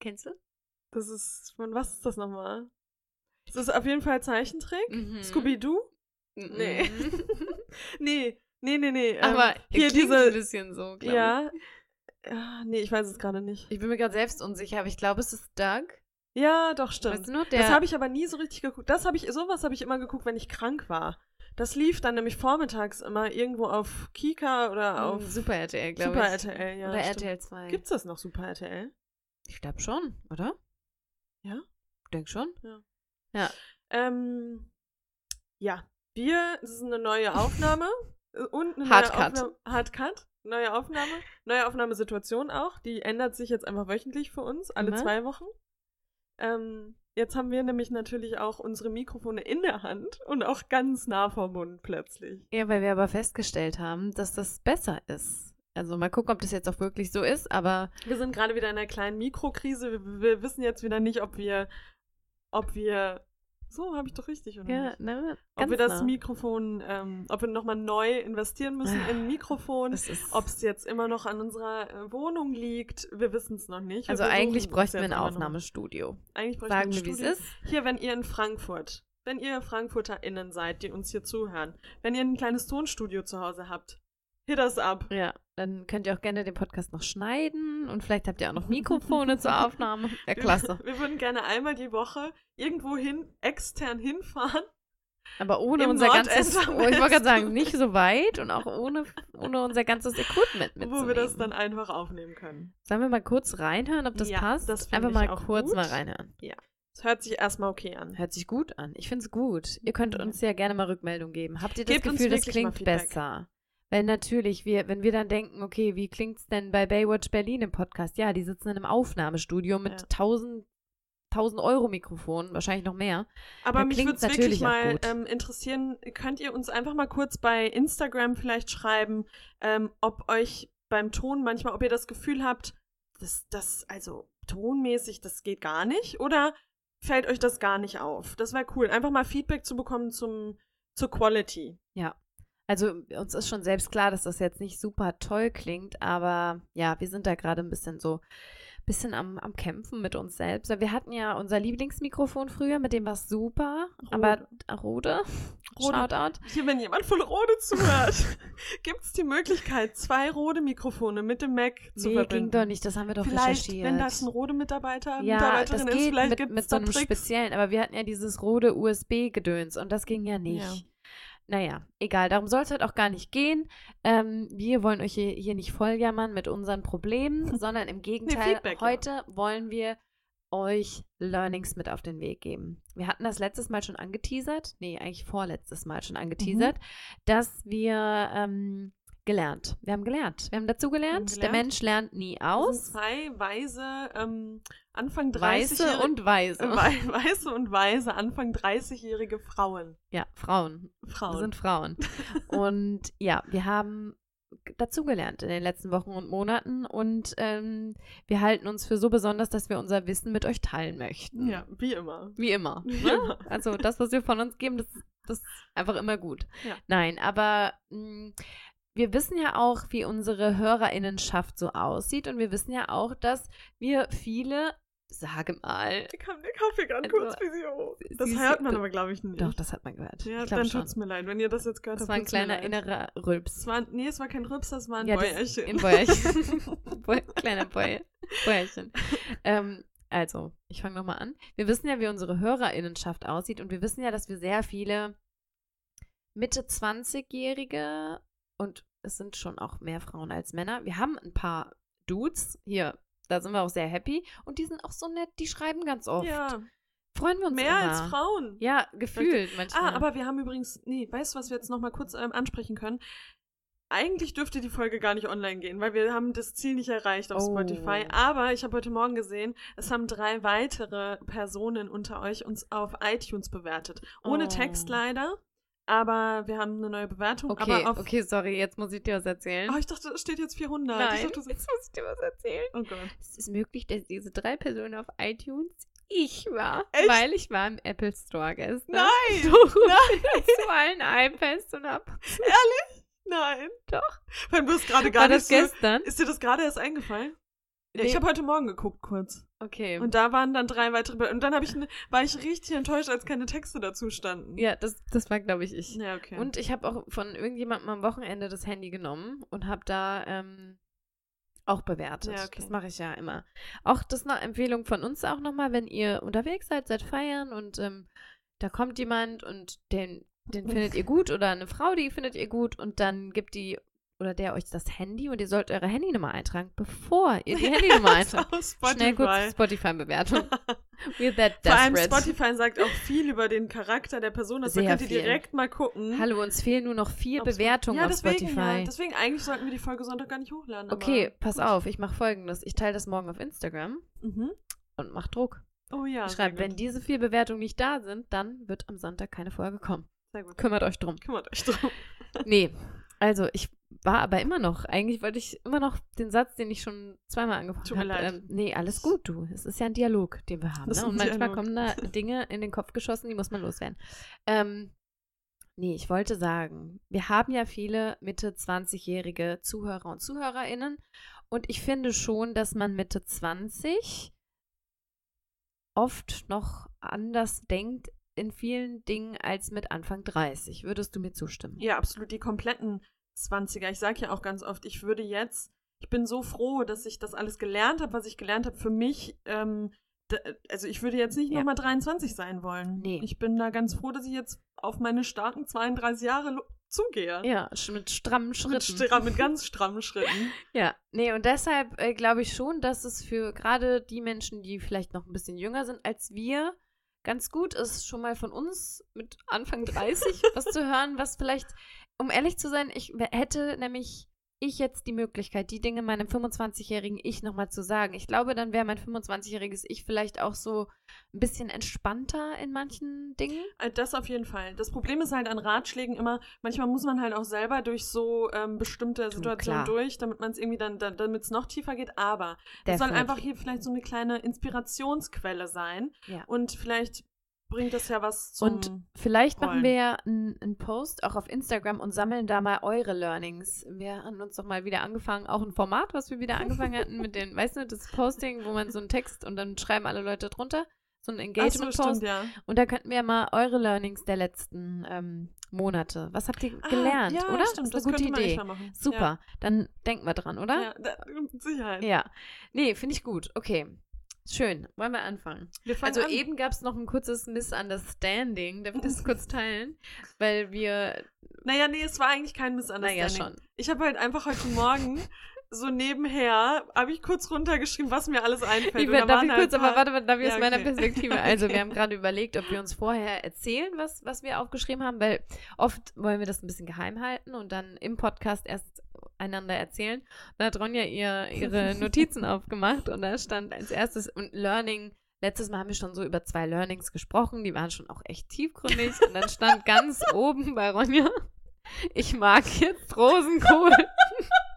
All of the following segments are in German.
Kennst du? Das ist, von was ist das nochmal? Das ist auf jeden Fall Zeichentrick. Mhm. Scooby-Doo? Nee. nee, nee, nee, nee. ähm, Aber hier diese. ein bisschen so, glaub ja. ja. Nee, ich weiß es gerade nicht. Ich. ich bin mir gerade selbst unsicher, aber ich glaube, es ist Doug. Ja, doch, stimmt. Weißt du noch, das habe ich aber nie so richtig geguckt. Das habe ich, sowas habe ich immer geguckt, wenn ich krank war. Das lief dann nämlich vormittags immer irgendwo auf Kika oder auf Super RTL, glaube Super ich. RTL, ja. Oder stimmt. RTL 2. Gibt's das noch, Super RTL? Ich glaube schon, oder? Ja? Ich denke schon. Ähm, ja, wir, das ist eine neue Aufnahme äh, und eine Hardcut. neue Aufnahme. Hardcut. Neue Aufnahme. Neue Aufnahmesituation auch. Die ändert sich jetzt einfach wöchentlich für uns, alle Immer. zwei Wochen. Ähm, jetzt haben wir nämlich natürlich auch unsere Mikrofone in der Hand und auch ganz nah vom Mund plötzlich. Ja, weil wir aber festgestellt haben, dass das besser ist. Also mal gucken, ob das jetzt auch wirklich so ist, aber Wir sind gerade wieder in einer kleinen Mikrokrise. Wir, wir wissen jetzt wieder nicht, ob wir, ob wir, so habe ich doch richtig, oder ja, nicht? ne, Ob wir das nah. Mikrofon, ähm, ob wir nochmal neu investieren müssen in ein Mikrofon, ob es jetzt immer noch an unserer äh, Wohnung liegt, wir wissen es noch nicht. Wir also eigentlich bräuchten wir ein. Aufnahmestudio. Eigentlich bräuchten Sagen wir ein wie es ist. Hier, wenn ihr in Frankfurt, wenn ihr FrankfurterInnen seid, die uns hier zuhören, wenn ihr ein kleines Tonstudio zu Hause habt, hit das ab. Ja, dann könnt ihr auch gerne den Podcast noch schneiden und vielleicht habt ihr auch noch Mikrofone zur Aufnahme. Ja, klasse. Wir, wir würden gerne einmal die Woche irgendwo hin, extern hinfahren. Aber ohne unser ganzes, oh, ich wollte gerade sagen, nicht so weit und auch ohne, ohne unser ganzes Equipment mitzunehmen. Wo wir das dann einfach aufnehmen können. Sollen wir mal kurz reinhören, ob das Ja, passt? das Einfach mal kurz gut. mal reinhören. Es hört sich erstmal okay an. Hört sich gut an. Ich finde es gut. Ihr könnt Ja. uns ja gerne mal Rückmeldung geben. Habt ihr das Gebt Gefühl, das klingt besser? Weil natürlich, wir, wenn wir dann denken, okay, wie klingt's denn bei Baywatch Berlin im Podcast? Ja, die sitzen in einem Aufnahmestudio mit Ja. 1000, 1000 Euro Mikrofonen, wahrscheinlich noch mehr. Aber Da mich würde es wirklich mal ähm, interessieren, könnt ihr uns einfach mal kurz bei Instagram vielleicht schreiben, ähm, ob euch beim Ton manchmal, ob ihr das Gefühl habt, dass das, also tonmäßig, das geht gar nicht, oder fällt euch das gar nicht auf? Das wäre cool, einfach mal Feedback zu bekommen zum, zur Quality. Also uns ist schon selbst klar, dass das jetzt nicht super toll klingt, aber ja, wir sind da gerade ein bisschen so, bisschen am, am Kämpfen mit uns selbst. Wir hatten ja unser Lieblingsmikrofon früher, mit dem war es super, aber Rode, Rode. Shoutout. Hier, wenn jemand von Rode zuhört, gibt es die Möglichkeit, zwei Rode-Mikrofone mit dem Mac zu Nee, verbinden. ging doch nicht, das haben wir doch Vielleicht, recherchiert. wenn das ein Rode-Mitarbeiter, ja, Mitarbeiterin das ist, geht vielleicht mit, gibt mit so einem Tricks. speziellen, aber wir hatten ja dieses Rode USB-Gedöns und das ging ja nicht. Ja. Naja, egal, darum soll es halt auch gar nicht gehen. Ähm, wir wollen euch hier, hier nicht volljammern mit unseren Problemen, sondern im Gegenteil, ja. heute wollen wir euch Learnings mit auf den Weg geben. Wir hatten das letztes Mal schon angeteasert, nee, eigentlich vorletztes Mal schon angeteasert, Mhm. dass wir ähm, gelernt. Wir haben gelernt. Wir haben dazu gelernt, der. Mensch lernt nie Das aus. zwei weise, ähm, Anfang 30 Weiße und Weise. Wei- weiße und weise, Anfang 30-jährige Frauen. Ja, Frauen. Frauen. Wir sind Frauen. und ja, wir haben dazugelernt in den letzten Wochen und Monaten und ähm, wir halten uns für so besonders, dass wir unser Wissen mit euch teilen möchten. ja, wie immer. Wie immer. Wie Ne? immer. Also das, was wir von uns geben, das, das ist einfach immer gut. Ja. Nein, aber mh, wir wissen ja auch, wie unsere Hörerinnenschaft so aussieht und wir wissen ja auch, dass wir viele, sage mal, Der kam, der hier gerade Also, kurz Visio. Das siehst hört du- man aber, glaube ich, nicht. doch, das hat man gehört. ja, dann schon. tut's mir leid, wenn ihr das jetzt gehört Das habt. war ein kleiner innerer Rülps. Es war, nee, es war kein Rübs, das war ein Ja, das- Bäuerchen. Ein Bäuerchen. Bäu kleiner Bäu Bäuerchen. Ähm, also, ich fange nochmal an. Wir wissen ja, wie unsere Hörerinnenschaft aussieht und wir wissen ja, dass wir sehr viele Mitte 20-Jährige und es sind schon auch mehr Frauen als Männer. Wir haben ein paar Dudes hier, da sind wir auch sehr happy und die sind auch so nett, die schreiben ganz oft. Ja, Freuen wir uns mehr immer. als Frauen. Ja, gefühlt manchmal. Ah, aber wir haben übrigens, nee, weißt du, was wir jetzt nochmal kurz ähm, ansprechen können? Eigentlich dürfte die Folge gar nicht online gehen, weil wir haben das Ziel nicht erreicht auf Oh. Spotify. Aber ich habe heute Morgen gesehen, es haben drei weitere Personen unter euch uns auf iTunes bewertet. Ohne Oh. Text leider, aber wir haben eine neue Bewertung. okay, okay, sorry, jetzt muss ich dir was erzählen. Oh, ich dachte, es steht jetzt 400. Ich Nein, dachte, das jetzt muss ich dir was erzählen. oh Gott. Es ist möglich, dass diese drei Personen auf iTunes Ich war, Echt? weil ich war im Apple Store gestern. Nein! Doch, Nein! zu allen iPads und hab. Nein. Doch. Weil du bist gerade gar War nicht das so, gestern? Ist dir das gerade erst eingefallen? Ja, ich Nee. habe heute Morgen geguckt kurz. Okay. Und da waren dann drei weitere Bilder. Und dann ich, ne- war ich richtig enttäuscht, als keine Texte dazu standen. ja, das, das war, glaube ich, ich. Ja, okay. Und ich habe auch von irgendjemandem am Wochenende das Handy genommen und habe da ähm, auch bewertet. Ja, okay. Das mache ich ja immer. Auch das ist eine Empfehlung von uns auch nochmal, wenn ihr unterwegs seid, seid feiern und ähm, da kommt jemand und den, den findet ihr gut oder eine Frau, die findet ihr gut und dann gibt die oder der euch das Handy und ihr sollt eure Handynummer eintragen, bevor ihr die Handynummer eintragt. Schnell kurz Spotify. Spotify-Bewertung. We're that Vor allem desperate. Spotify sagt auch viel über den Charakter der Person. Das könnt ihr viel. direkt mal gucken. Hallo, uns fehlen nur noch vier Bewertungen ja, auf deswegen, Spotify. Ja, deswegen eigentlich sollten wir die Folge Sonntag gar nicht hochladen. Okay, pass gut. auf, ich mache folgendes. Ich teile das morgen auf Instagram Mhm. und mach Druck. Oh ja. ich sehr schreibe, gut. wenn diese vier Bewertungen nicht da sind, dann wird am Sonntag keine Folge kommen. Sehr gut. Kümmert euch drum. Kümmert euch drum. Nee, also ich war aber immer noch, eigentlich wollte ich immer noch den Satz, den ich schon zweimal angefangen habe. leid. Ähm, nee, alles gut, du. Es ist ja ein Dialog, den wir haben. Ne? Und manchmal Dialog. kommen da Dinge in den Kopf geschossen, die muss man loswerden. Ähm, nee, ich wollte sagen, wir haben ja viele Mitte 20-jährige Zuhörer und ZuhörerInnen. Und ich finde schon, dass man Mitte 20 oft noch anders denkt in vielen Dingen als mit Anfang 30. Würdest du mir zustimmen? Ja, absolut. Die kompletten 20er. Ich sage ja auch ganz oft, ich würde jetzt, ich bin so froh, dass ich das alles gelernt habe, was ich gelernt habe für mich. Ähm, also ich würde jetzt nicht Ja. nochmal 23 sein wollen. Nee. Ich bin da ganz froh, dass ich jetzt auf meine starken 32 Jahre zugehe. Ja, mit strammen Schritten. Mit, stra mit ganz strammen Schritten. Ja, nee, und deshalb äh, glaube ich schon, dass es für gerade die Menschen, die vielleicht noch ein bisschen jünger sind als wir, ganz gut ist, schon mal von uns mit Anfang 30 was zu hören, was vielleicht, um ehrlich zu sein, ich hätte nämlich ich jetzt die Möglichkeit, die Dinge meinem 25-jährigen Ich nochmal zu sagen. Ich glaube, dann wäre mein 25-jähriges Ich vielleicht auch so ein bisschen entspannter in manchen Dingen. Äh, Das auf jeden Fall. Das Problem ist halt an Ratschlägen immer, manchmal muss man halt auch selber durch so ähm, bestimmte Situationen durch, damit man es irgendwie dann, da, damit es noch tiefer geht. Aber das soll einfach hier vielleicht so eine kleine Inspirationsquelle sein. Ja. Und vielleicht bringt das ja was zum. Und vielleicht machen Rollen. wir ja einen Post auch auf Instagram und sammeln da mal eure Learnings. Wir haben uns doch mal wieder angefangen, auch ein Format, was wir wieder angefangen hatten mit den, weißt du, das Posting, wo man so einen Text und dann schreiben alle Leute drunter. So ein so, Engagement-Post. stimmt, ja. Und da könnten wir ja mal eure Learnings der letzten ähm, Monate. Was habt ihr Ah, gelernt, ja, oder? Stimmt, ist das eine gute könnte man echt Idee. machen. Super. Dann denken wir dran, Ja, oder? ja da, Sicherheit. Ja. Nee, finde ich gut. Okay. Schön. Wollen wir anfangen? Wir Also an. eben gab es noch ein kurzes Misunderstanding. Darf ich das kurz teilen? Weil wir, Naja, nee, es war eigentlich kein Misunderstanding. naja, schon. Ich habe halt einfach heute Morgen so nebenher, habe ich kurz runtergeschrieben, was mir alles einfällt. Ich, darf ich halt kurz, aber paar- warte, warte, darf ich Ja, aus meiner okay. Perspektive. Also, Okay. wir haben gerade überlegt, ob wir uns vorher erzählen, was, was wir aufgeschrieben haben, weil oft wollen wir das ein bisschen geheim halten und dann im Podcast erst einander erzählen. Da hat Ronja ihr, ihre Notizen aufgemacht und da stand als erstes und Learning. Letztes Mal haben wir schon so über zwei Learnings gesprochen, die waren schon auch echt tiefgründig. Und dann stand ganz oben bei Ronja, ich mag jetzt Rosenkohl.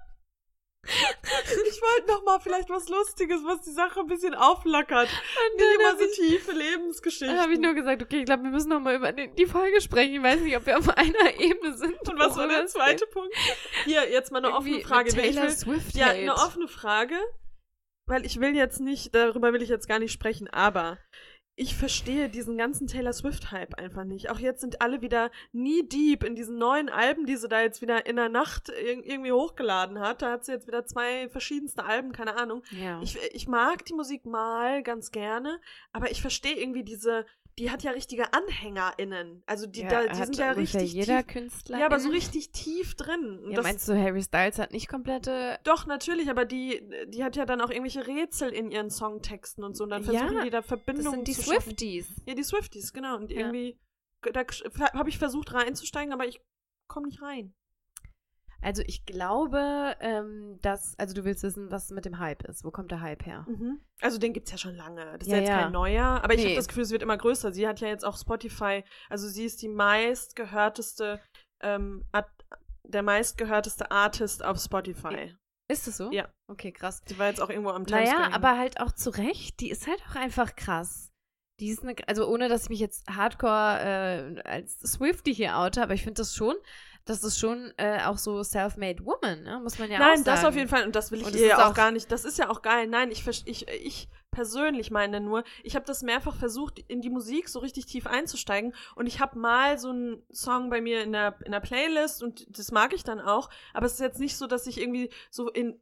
Ich wollte noch mal vielleicht was Lustiges, was die Sache ein bisschen auflockert. Und Nicht immer so tiefe Lebensgeschichten. Dann habe ich nur gesagt, okay, ich glaube, wir müssen noch mal über die, Folge sprechen. Ich weiß nicht, ob wir auf einer Ebene sind. Und was war der zweite Punkt? Hier, jetzt mal eine Irgendwie offene Frage. Taylor will, Swift ja, Hate. eine offene Frage, weil ich will jetzt nicht, darüber will ich jetzt gar nicht sprechen, aber ich verstehe diesen ganzen Taylor Swift-Hype einfach nicht. Auch jetzt sind alle wieder nie deep in diesen neuen Alben, die sie da jetzt wieder in der Nacht ir- irgendwie hochgeladen hat. Da hat sie jetzt wieder zwei verschiedenste Alben, keine Ahnung. Ja. Ich, ich mag die Musik mal ganz gerne, aber ich verstehe irgendwie diese, die hat ja richtige AnhängerInnen. Also die, ja, da, die hat sind ja richtig jeder tief. Künstler. Ja, aber so richtig tief drin. Und Ja, das- meinst du, Harry Styles hat nicht komplette. doch, natürlich, aber die, die hat ja dann auch irgendwelche Rätsel in ihren Songtexten und so. Und dann Ja, versuchen die da Das Verbindungen sind die zu schaffen. Swifties. Ja, die Swifties, genau. Und Ja. irgendwie, da habe ich versucht reinzusteigen, aber ich komme nicht rein. Also ich glaube, ähm, dass, also du willst wissen, was mit dem Hype ist. Wo kommt der Hype her? Also den gibt's ja schon lange. Das ist Ja, jetzt ja. kein neuer, aber ich Nee. habe das Gefühl, es wird immer größer. Sie hat ja jetzt auch Spotify, also sie ist die meistgehörteste, ähm, der meistgehörteste Artist auf Spotify. Ist es so? Ja. Okay, krass. Sie war jetzt auch irgendwo am Times Naja, aber halt auch zu Recht. Die ist halt auch einfach krass. Die ist eine, also ohne dass ich mich jetzt hardcore äh, als Swifty hier oute, aber ich finde das schon, das ist schon äh, auch so self-made woman, ne? muss man ja Nein, auch sagen. das auf jeden Fall. Und das will ich Und ihr es ja auch, auch- gar nicht. Das ist ja auch geil. Nein, ich, ich, ich persönlich meine nur, ich habe das mehrfach versucht, in die Musik so richtig tief einzusteigen. Und ich habe mal so einen Song bei mir in der, in der Playlist und das mag ich dann auch. Aber es ist jetzt nicht so, dass ich irgendwie so in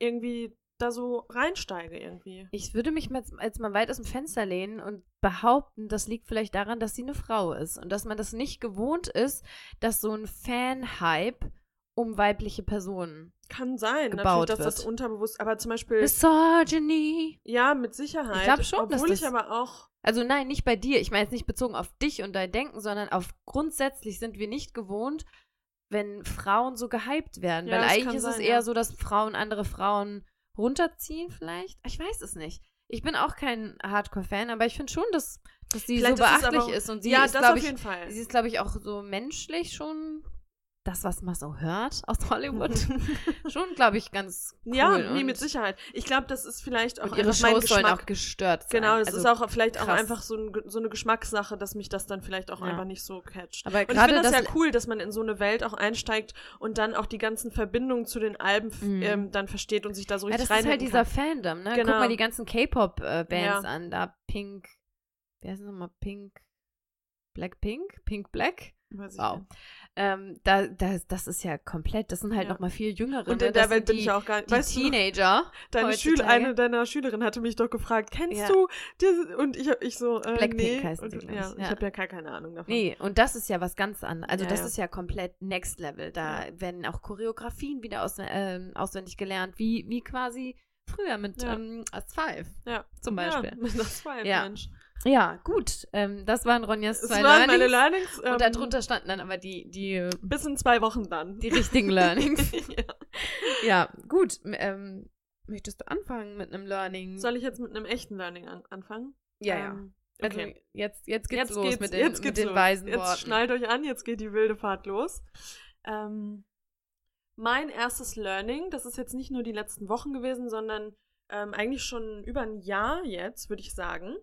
irgendwie da so reinsteige irgendwie. Ich würde mich jetzt mal weit aus dem Fenster lehnen und behaupten, das liegt vielleicht daran, dass sie eine Frau ist und dass man das nicht gewohnt ist, dass so ein Fan-Hype um weibliche Personen. Kann sein, Gebaut natürlich, dass das wird. unterbewusst, aber zum Beispiel, Misogyny. ja, mit Sicherheit. Ich glaub schon, Obwohl ich das- aber auch, Also nein, nicht bei dir. Ich meine jetzt nicht bezogen auf dich und dein Denken, sondern auf grundsätzlich sind wir nicht gewohnt, wenn Frauen so gehypt werden. Ja, Weil das eigentlich ist es sein, eher ja. so, dass Frauen andere Frauen runterziehen vielleicht. Ich weiß es nicht. Ich bin auch kein Hardcore-Fan, aber ich finde schon, dass, dass sie so Vielleicht ist es beachtlich aber- ist. Und sie ja, ist, glaube auf ich, jeden Fall. sie ist, glaube ich, auch so menschlich schon das, was man so hört aus Hollywood. schon, glaube ich, ganz cool. Ja, nee, mit Sicherheit. Ich glaube, das ist vielleicht auch Und ihre einfach mein Shows sollen Geschmack. auch gestört sein. Genau, das Also, ist auch vielleicht auch krass. einfach so, ein, so eine Geschmackssache, dass mich das dann vielleicht auch Ja. einfach nicht so catcht. Aber Und ich finde das, das ja cool, dass man in so eine Welt auch einsteigt und dann auch die ganzen Verbindungen zu den Alben Mhm. ähm, dann versteht und sich da so Ja, richtig das ist halt dieser kann. Fandom, ne? Genau. Guck mal die ganzen K-Pop-Bands Ja. an. Da Pink, wie heißt es nochmal? Pink, Black Pink? Pink Black? Weiß ich Wow. nicht. Ähm, da, da, das ist ja komplett, das sind halt Ja. noch mal viel jüngere. Und ne? in der Welt bin die, ich auch gar nicht. die Weißt du, Teenager. deine Schül eine deiner Schülerinnen hatte mich doch gefragt, kennst Ja. du diese? Und ich, ich so, äh, Blackpink nee. heißen und, sie, glaub ja, ich. habe ja gar keine Ahnung davon. Nee, und das ist ja was ganz anderes. Also das ist ja komplett Next Level. Da werden auch Choreografien wieder aus, ähm, auswendig gelernt, wie, wie quasi früher mit Ja. ähm, As5 Ja. zum Beispiel. Ja, das war Ja. Mensch. Ja, gut. Ähm, das waren Ronjas Das zwei waren meine Learnings. Learnings. Ähm, Und darunter standen dann aber die, die, Bis in zwei Wochen dann. die richtigen Learnings. ja. ja, gut. Ähm, möchtest du anfangen mit einem Learning? Soll ich jetzt mit einem echten Learning an anfangen? ja, ja. Ähm, Also okay. jetzt, jetzt geht's jetzt los geht's, mit den, jetzt mit den los. weisen Jetzt Worten. schnallt euch an, jetzt geht die wilde Fahrt los. Ähm, mein erstes Learning, das ist jetzt nicht nur die letzten Wochen gewesen, sondern ähm, eigentlich schon über ein Jahr jetzt, würde ich sagen.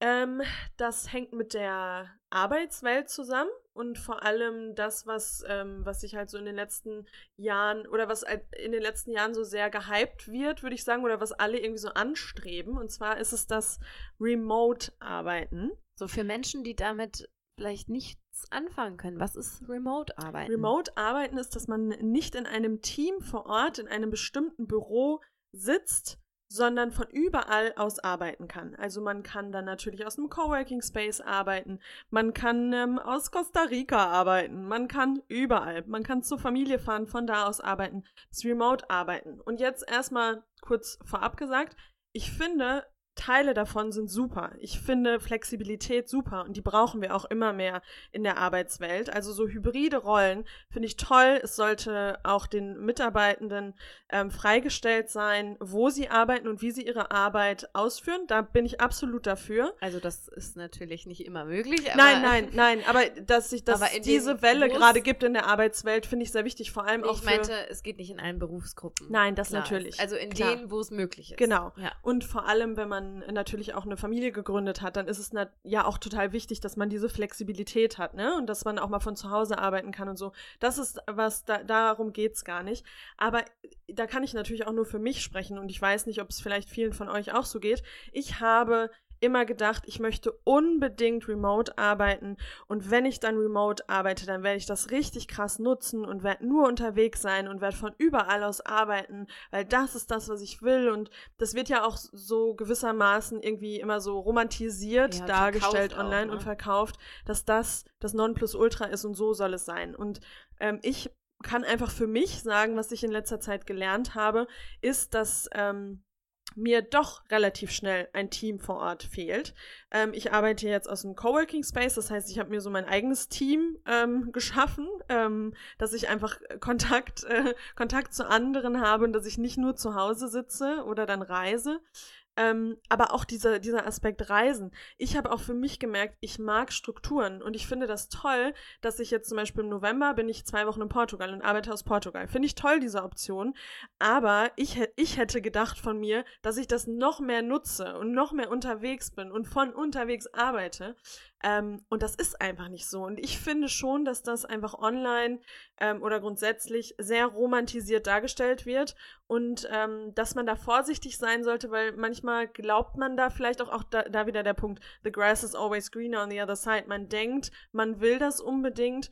Ähm, das hängt mit der Arbeitswelt zusammen und vor allem das, was, ähm, was sich halt so in den letzten Jahren oder was halt in den letzten Jahren so sehr gehypt wird, würde ich sagen, oder was alle irgendwie so anstreben. Und zwar ist es das Remote-Arbeiten. So für Menschen, die damit vielleicht nichts anfangen können. Was ist Remote-Arbeiten? Remote-Arbeiten ist, dass man nicht in einem Team vor Ort, in einem bestimmten Büro sitzt, sondern von überall aus arbeiten kann. Also man kann dann natürlich aus einem Coworking Space arbeiten, man kann ähm, aus Costa Rica arbeiten, man kann überall, man kann zur Familie fahren, von da aus arbeiten, das Remote-Arbeiten. Und jetzt erstmal kurz vorab gesagt, ich finde, Teile davon sind super. Ich finde Flexibilität super und die brauchen wir auch immer mehr in der Arbeitswelt. Also so hybride Rollen finde ich toll. Es sollte auch den Mitarbeitenden ähm, freigestellt sein, wo sie arbeiten und wie sie ihre Arbeit ausführen. Da bin ich absolut dafür. Also das ist natürlich nicht immer möglich. Nein, nein, nein, aber dass sich dass diese Welle gerade gibt in der Arbeitswelt, finde ich sehr wichtig, vor allem auch Ich meinte, es geht nicht in allen Berufsgruppen. Nein, das Klar natürlich. Ist. Also in Klar. denen, wo es möglich ist. Genau. Ja. Und vor allem, wenn man natürlich auch eine Familie gegründet hat, dann ist es ja auch total wichtig, dass man diese Flexibilität hat, ne? Und dass man auch mal von zu Hause arbeiten kann und so. Das ist was, da, darum geht's gar nicht. Aber da kann ich natürlich auch nur für mich sprechen und ich weiß nicht, ob es vielleicht vielen von euch auch so geht. Ich habe immer gedacht, ich möchte unbedingt remote arbeiten und wenn ich dann remote arbeite, dann werde ich das richtig krass nutzen und werde nur unterwegs sein und werde von überall aus arbeiten, weil das ist das, was ich will und das wird ja auch so gewissermaßen irgendwie immer so romantisiert Ja, dargestellt verkauft auch, online ne? und verkauft, dass das das Nonplusultra ist und so soll es sein. Und ähm, ich kann einfach für mich sagen, was ich in letzter Zeit gelernt habe, ist, dass ähm, mir doch relativ schnell ein Team vor Ort fehlt. Ähm, ich arbeite jetzt aus einem Coworking Space, das heißt, ich habe mir so mein eigenes Team ähm, geschaffen, ähm, dass ich einfach Kontakt, äh, Kontakt zu anderen habe und dass ich nicht nur zu Hause sitze oder dann reise. Ähm, aber auch dieser, dieser Aspekt Reisen. Ich habe auch für mich gemerkt, ich mag Strukturen und ich finde das toll, dass ich jetzt zum Beispiel im November bin ich zwei Wochen in Portugal und arbeite aus Portugal. Finde ich toll, diese Option. Aber ich, ich hätte gedacht von mir, dass ich das noch mehr nutze und noch mehr unterwegs bin und von unterwegs arbeite. Ähm, und das ist einfach nicht so. Und ich finde schon, dass das einfach online ähm, oder grundsätzlich sehr romantisiert dargestellt wird und ähm, dass man da vorsichtig sein sollte, weil manchmal glaubt man da vielleicht auch, auch da, da wieder der Punkt, the grass is always greener on the other side. Man denkt, man will das unbedingt,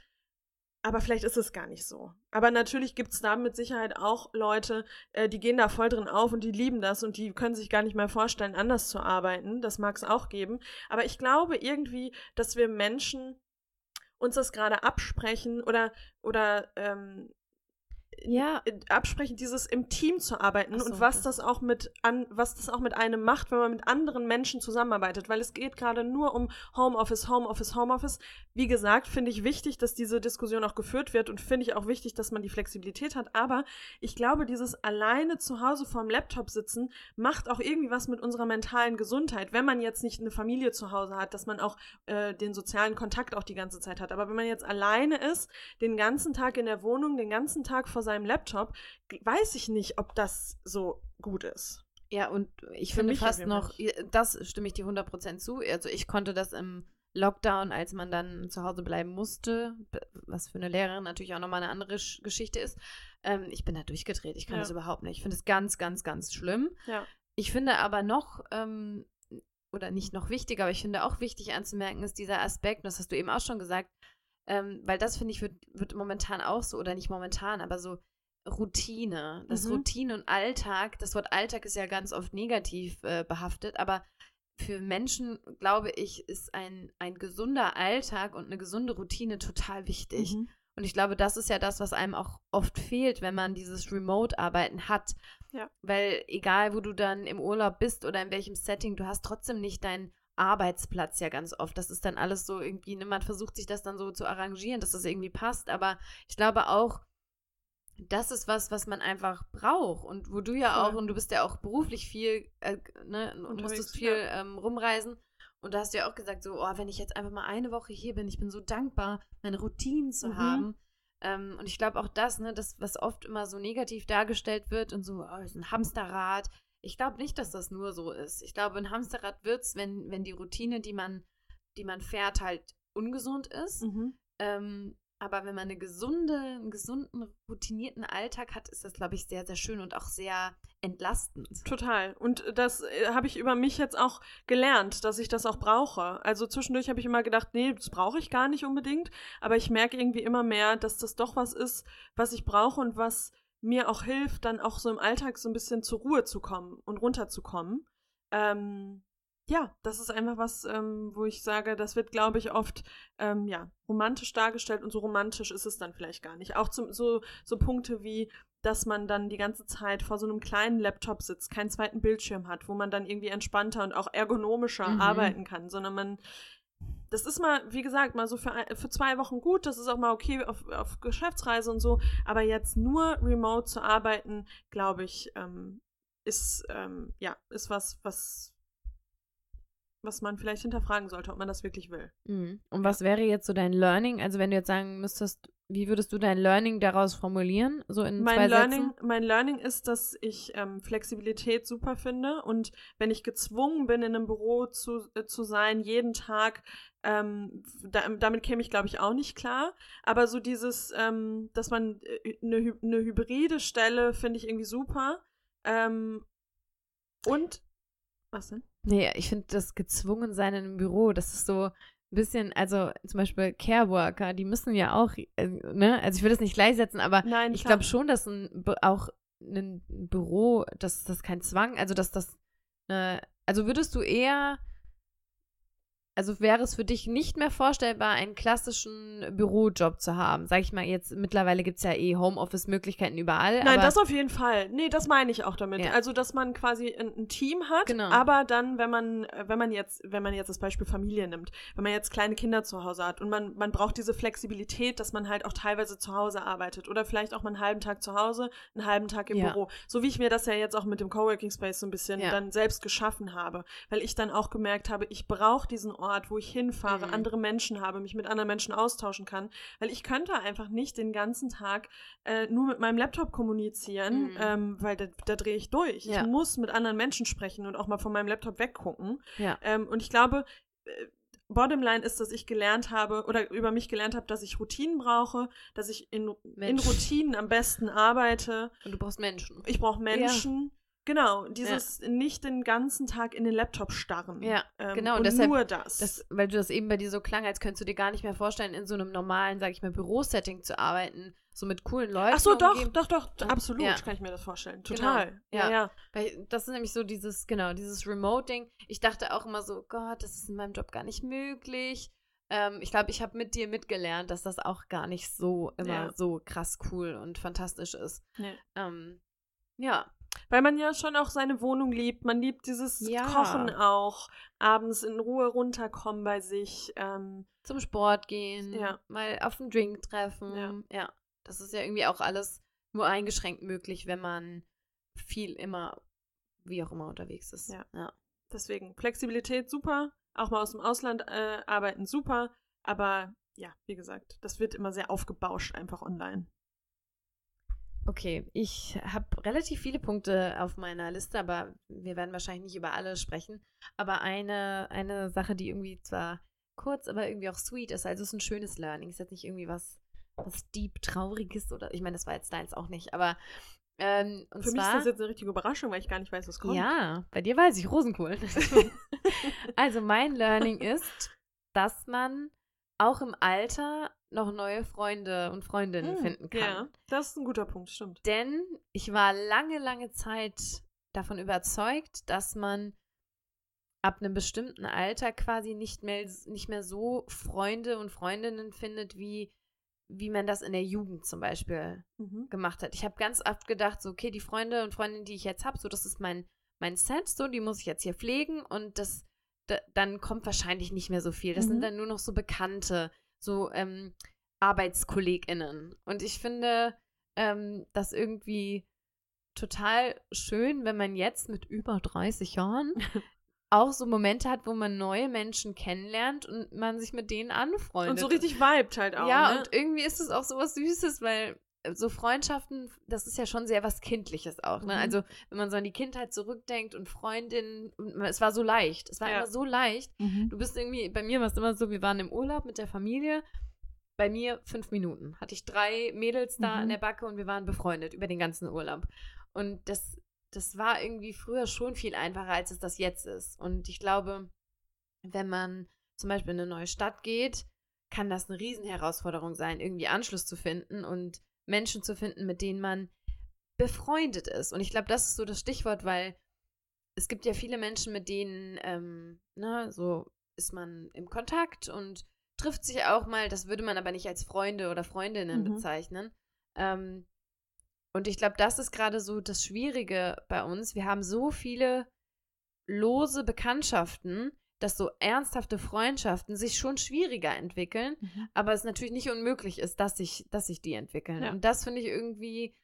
aber vielleicht ist es gar nicht so. Aber natürlich gibt es da mit Sicherheit auch Leute, äh, die gehen da voll drin auf und die lieben das und die können sich gar nicht mehr vorstellen, anders zu arbeiten. Das mag es auch geben. Aber ich glaube irgendwie, dass wir Menschen uns das gerade absprechen oder, oder ähm, ja. absprechen, dieses im Team zu arbeiten So, und was das- das auch mit an, was das auch mit einem macht, wenn man mit anderen Menschen zusammenarbeitet, weil es geht gerade nur um Homeoffice, Homeoffice, Homeoffice. Wie gesagt, finde ich wichtig, dass diese Diskussion auch geführt wird und finde ich auch wichtig, dass man die Flexibilität hat, aber ich glaube, dieses alleine zu Hause vorm Laptop sitzen macht auch irgendwie was mit unserer mentalen Gesundheit, wenn man jetzt nicht eine Familie zu Hause hat, dass man auch äh, den sozialen Kontakt auch die ganze Zeit hat, aber wenn man jetzt alleine ist, den ganzen Tag in der Wohnung, den ganzen Tag vor seinem Laptop, weiß ich nicht, ob das so gut ist. Ja, und ich Für finde fast noch, das stimme ich dir 100% zu. Also ich konnte das im Lockdown, als man dann zu Hause bleiben musste, was für eine Lehrerin natürlich auch nochmal eine andere Sch- Geschichte ist, ähm, ich bin da durchgedreht. Ich kann Ja. das überhaupt nicht. Ich finde es ganz, ganz, ganz schlimm. Ja. Ich finde aber noch, ähm, oder nicht noch wichtiger, aber ich finde auch wichtig anzumerken, ist dieser Aspekt, das hast du eben auch schon gesagt, ähm, weil das finde ich wird, wird momentan auch so, oder nicht momentan, aber so Routine. Das Mhm. Routine und Alltag, das Wort Alltag ist ja ganz oft negativ äh, behaftet, aber für Menschen, glaube ich, ist ein, ein gesunder Alltag und eine gesunde Routine total wichtig. Mhm. Und ich glaube, das ist ja das, was einem auch oft fehlt, wenn man dieses Remote-Arbeiten hat. Ja. Weil egal, wo du dann im Urlaub bist oder in welchem Setting, du hast trotzdem nicht deinen Arbeitsplatz ja ganz oft. Das ist dann alles so irgendwie, ne, man versucht sich das dann so zu arrangieren, dass das irgendwie passt. Aber ich glaube auch, das ist was, was man einfach braucht. Und wo du ja auch, und du bist ja auch beruflich viel, äh, ne, und musstest viel ähm, rumreisen. Und da hast du ja auch gesagt, so, oh, wenn ich jetzt einfach mal eine Woche hier bin, ich bin so dankbar, meine Routinen zu Mhm. haben. Ähm, und ich glaube auch das, ne, das, was oft immer so negativ dargestellt wird und so, oh, ist ein Hamsterrad. Ich glaube nicht, dass das nur so ist. Ich glaube, ein Hamsterrad wird's, wenn, wenn die Routine, die man, die man fährt, halt ungesund ist. Mhm. Ähm, aber wenn man eine gesunde, einen gesunden, routinierten Alltag hat, ist das, glaube ich, sehr, sehr schön und auch sehr entlastend. Total. Und das äh, habe ich über mich jetzt auch gelernt, dass ich das auch brauche. Also zwischendurch habe ich immer gedacht, nee, das brauche ich gar nicht unbedingt. Aber ich merke irgendwie immer mehr, dass das doch was ist, was ich brauche und was mir auch hilft, dann auch so im Alltag so ein bisschen zur Ruhe zu kommen und runterzukommen. Ähm, ja, das ist einfach was, ähm, wo ich sage, das wird, glaube ich, oft ähm, ja, romantisch dargestellt und so romantisch ist es dann vielleicht gar nicht. Auch zum, so, so Punkte wie, dass man dann die ganze Zeit vor so einem kleinen Laptop sitzt, keinen zweiten Bildschirm hat, wo man dann irgendwie entspannter und auch ergonomischer Mhm. arbeiten kann, sondern man. Das ist mal, wie gesagt, mal so für, ein- für zwei Wochen gut, das ist auch mal okay auf, auf Geschäftsreise und so, aber jetzt nur remote zu arbeiten, glaube ich, ähm, ist, ähm, ja, ist was, was, was man vielleicht hinterfragen sollte, ob man das wirklich will. Mhm. Und was wäre jetzt so dein Learning? Also wenn du jetzt sagen müsstest, wie würdest du dein Learning daraus formulieren? So in zwei Mein Learning, Sätzen? mein Learning ist, dass ich ähm, Flexibilität super finde und wenn ich gezwungen bin, in einem Büro zu, äh, zu sein, jeden Tag, ähm, da, damit käme ich, glaube ich, auch nicht klar. Aber so dieses, ähm, dass man äh, eine, eine hybride Stelle, finde ich irgendwie super. Ähm, und, was denn? Nee, ich finde das Gezwungensein in einem Büro, das ist so bisschen, also zum Beispiel Careworker, die müssen ja auch, äh, ne, also ich will das nicht gleichsetzen, aber Nein, ich glaube schon, dass ein auch ein Büro, dass das kein Zwang, also dass das, äh, also würdest du eher also wäre es für dich nicht mehr vorstellbar, einen klassischen Bürojob zu haben? Sag ich mal jetzt, mittlerweile gibt es ja eh Homeoffice-Möglichkeiten überall. Nein, das auf jeden Fall. Nee, das meine ich auch damit. Ja. Also, dass man quasi ein, ein Team hat, Genau. aber dann, wenn man, wenn man jetzt, wenn man jetzt das Beispiel Familie nimmt, wenn man jetzt kleine Kinder zu Hause hat und man, man braucht diese Flexibilität, dass man halt auch teilweise zu Hause arbeitet oder vielleicht auch mal einen halben Tag zu Hause, einen halben Tag im Ja. Büro. So wie ich mir das ja jetzt auch mit dem Coworking Space so ein bisschen Ja. dann selbst geschaffen habe, weil ich dann auch gemerkt habe, ich brauche diesen Ort, wo ich hinfahre, Mhm. andere Menschen habe, mich mit anderen Menschen austauschen kann, weil ich könnte einfach nicht den ganzen Tag äh, nur mit meinem Laptop kommunizieren, Mhm. ähm, weil da, da drehe ich durch. Ja. Ich muss mit anderen Menschen sprechen und auch mal von meinem Laptop weggucken. Ja. Ähm, und ich glaube, äh, Bottomline ist, dass ich gelernt habe oder über mich gelernt habe, dass ich Routinen brauche, dass ich in, in. Routinen am besten arbeite. Und du brauchst Menschen. Ich brauche Menschen. Genau, dieses nicht den ganzen Tag in den Laptop starren. Ja, ähm, genau, Und deshalb- nur das. Das, weil du das eben bei dir so klang, als könntest du dir gar nicht mehr vorstellen, in so einem normalen, sag ich mal, Bürosetting zu arbeiten, so mit coolen Leuten. Ach so, doch, umgeben. doch, doch, Und- absolut ja. kann ich mir das vorstellen. Genau, Total. ja. ja. ja. Weil das ist nämlich so dieses, genau, dieses Remote-Ding. Ich dachte auch immer so, Gott, das ist in meinem Job gar nicht möglich. Ähm, ich glaube, ich habe mit dir mitgelernt, dass das auch gar nicht so immer Ja. so krass cool und fantastisch ist. Nee. Ähm, ja, Weil man ja schon auch seine Wohnung liebt. Man liebt dieses Ja. Kochen auch. Abends in Ruhe runterkommen bei sich. Ähm, zum Sport gehen, Ja. mal auf einen Drink treffen. Ja. ja, das ist ja irgendwie auch alles nur eingeschränkt möglich, wenn man viel immer, wie auch immer unterwegs ist. Ja. ja. deswegen Flexibilität super. Auch mal aus dem Ausland äh, arbeiten super. Aber ja, wie gesagt, das wird immer sehr aufgebauscht einfach online. Okay, ich habe relativ viele Punkte auf meiner Liste, aber wir werden wahrscheinlich nicht über alle sprechen. Aber eine, eine Sache, die irgendwie zwar kurz, aber irgendwie auch sweet ist, also es ist ein schönes Learning. Ist jetzt nicht irgendwie was, was deep trauriges oder ich meine, das war jetzt deins auch nicht, aber ähm, Für mich ist zwar, das jetzt eine richtige Überraschung, weil ich gar nicht weiß, was kommt. ja, bei dir weiß ich Rosenkohl. also mein Learning ist, dass man auch im Alter noch neue Freunde und Freundinnen Hm, finden kann. Ja, das ist ein guter Punkt, stimmt. Denn ich war lange, lange Zeit davon überzeugt, dass man ab einem bestimmten Alter quasi nicht mehr, nicht mehr so Freunde und Freundinnen findet, wie, wie man das in der Jugend zum Beispiel Mhm. gemacht hat. Ich habe ganz oft gedacht, so, okay, die Freunde und Freundinnen, die ich jetzt habe, so, das ist mein, mein Set, so, die muss ich jetzt hier pflegen und das, da, dann kommt wahrscheinlich nicht mehr so viel. Das Mhm. sind dann nur noch so Bekannte, so ähm, ArbeitskollegInnen. Und ich finde ähm, das irgendwie total schön, wenn man jetzt mit über 30 Jahren auch so Momente hat, wo man neue Menschen kennenlernt und man sich mit denen anfreundet. Und so richtig vibet halt auch. Ja, ne? und irgendwie ist es auch so was Süßes, weil so Freundschaften, das ist ja schon sehr was Kindliches auch. Ne? Mhm. Also, wenn man so an die Kindheit zurückdenkt und Freundinnen, es war so leicht. Es war Ja. immer so leicht. Mhm. Du bist irgendwie, bei mir war es immer so, wir waren im Urlaub mit der Familie. Bei mir fünf Minuten. Hatte ich drei Mädels da Mhm. in der Backe und wir waren befreundet über den ganzen Urlaub. Und das, das war irgendwie früher schon viel einfacher, als es das jetzt ist. Und ich glaube, wenn man zum Beispiel in eine neue Stadt geht, kann das eine Riesenherausforderung sein, irgendwie Anschluss zu finden und Menschen zu finden, mit denen man befreundet ist. Und ich glaube, das ist so das Stichwort, weil es gibt ja viele Menschen, mit denen, ähm, ne, so ist man im Kontakt und trifft sich auch mal, das würde man aber nicht als Freunde oder Freundinnen Mhm. bezeichnen. Ähm, und ich glaube, das ist gerade so das Schwierige bei uns. Wir haben so viele lose Bekanntschaften, dass so ernsthafte Freundschaften sich schon schwieriger entwickeln, Mhm. aber es natürlich nicht unmöglich ist, dass sich, dass sich die entwickeln. Ja. Und das finde ich irgendwie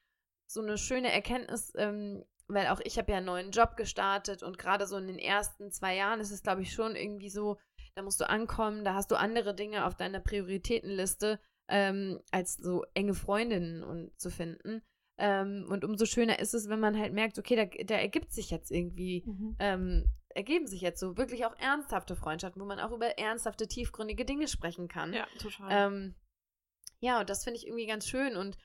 so eine schöne Erkenntnis, ähm, weil auch ich habe ja einen neuen Job gestartet und gerade so in den ersten zwei Jahren ist es, glaube ich, schon irgendwie so, da musst du ankommen, da hast du andere Dinge auf deiner Prioritätenliste, ähm, als so enge Freundinnen und, zu finden. Ähm, und umso schöner ist es, wenn man halt merkt, okay, da, da ergibt sich jetzt irgendwie Mhm. ähm, ergeben sich jetzt so wirklich auch ernsthafte Freundschaften, wo man auch über ernsthafte, tiefgründige Dinge sprechen kann. Ja, total. Ähm, ja, und das finde ich irgendwie ganz schön. Und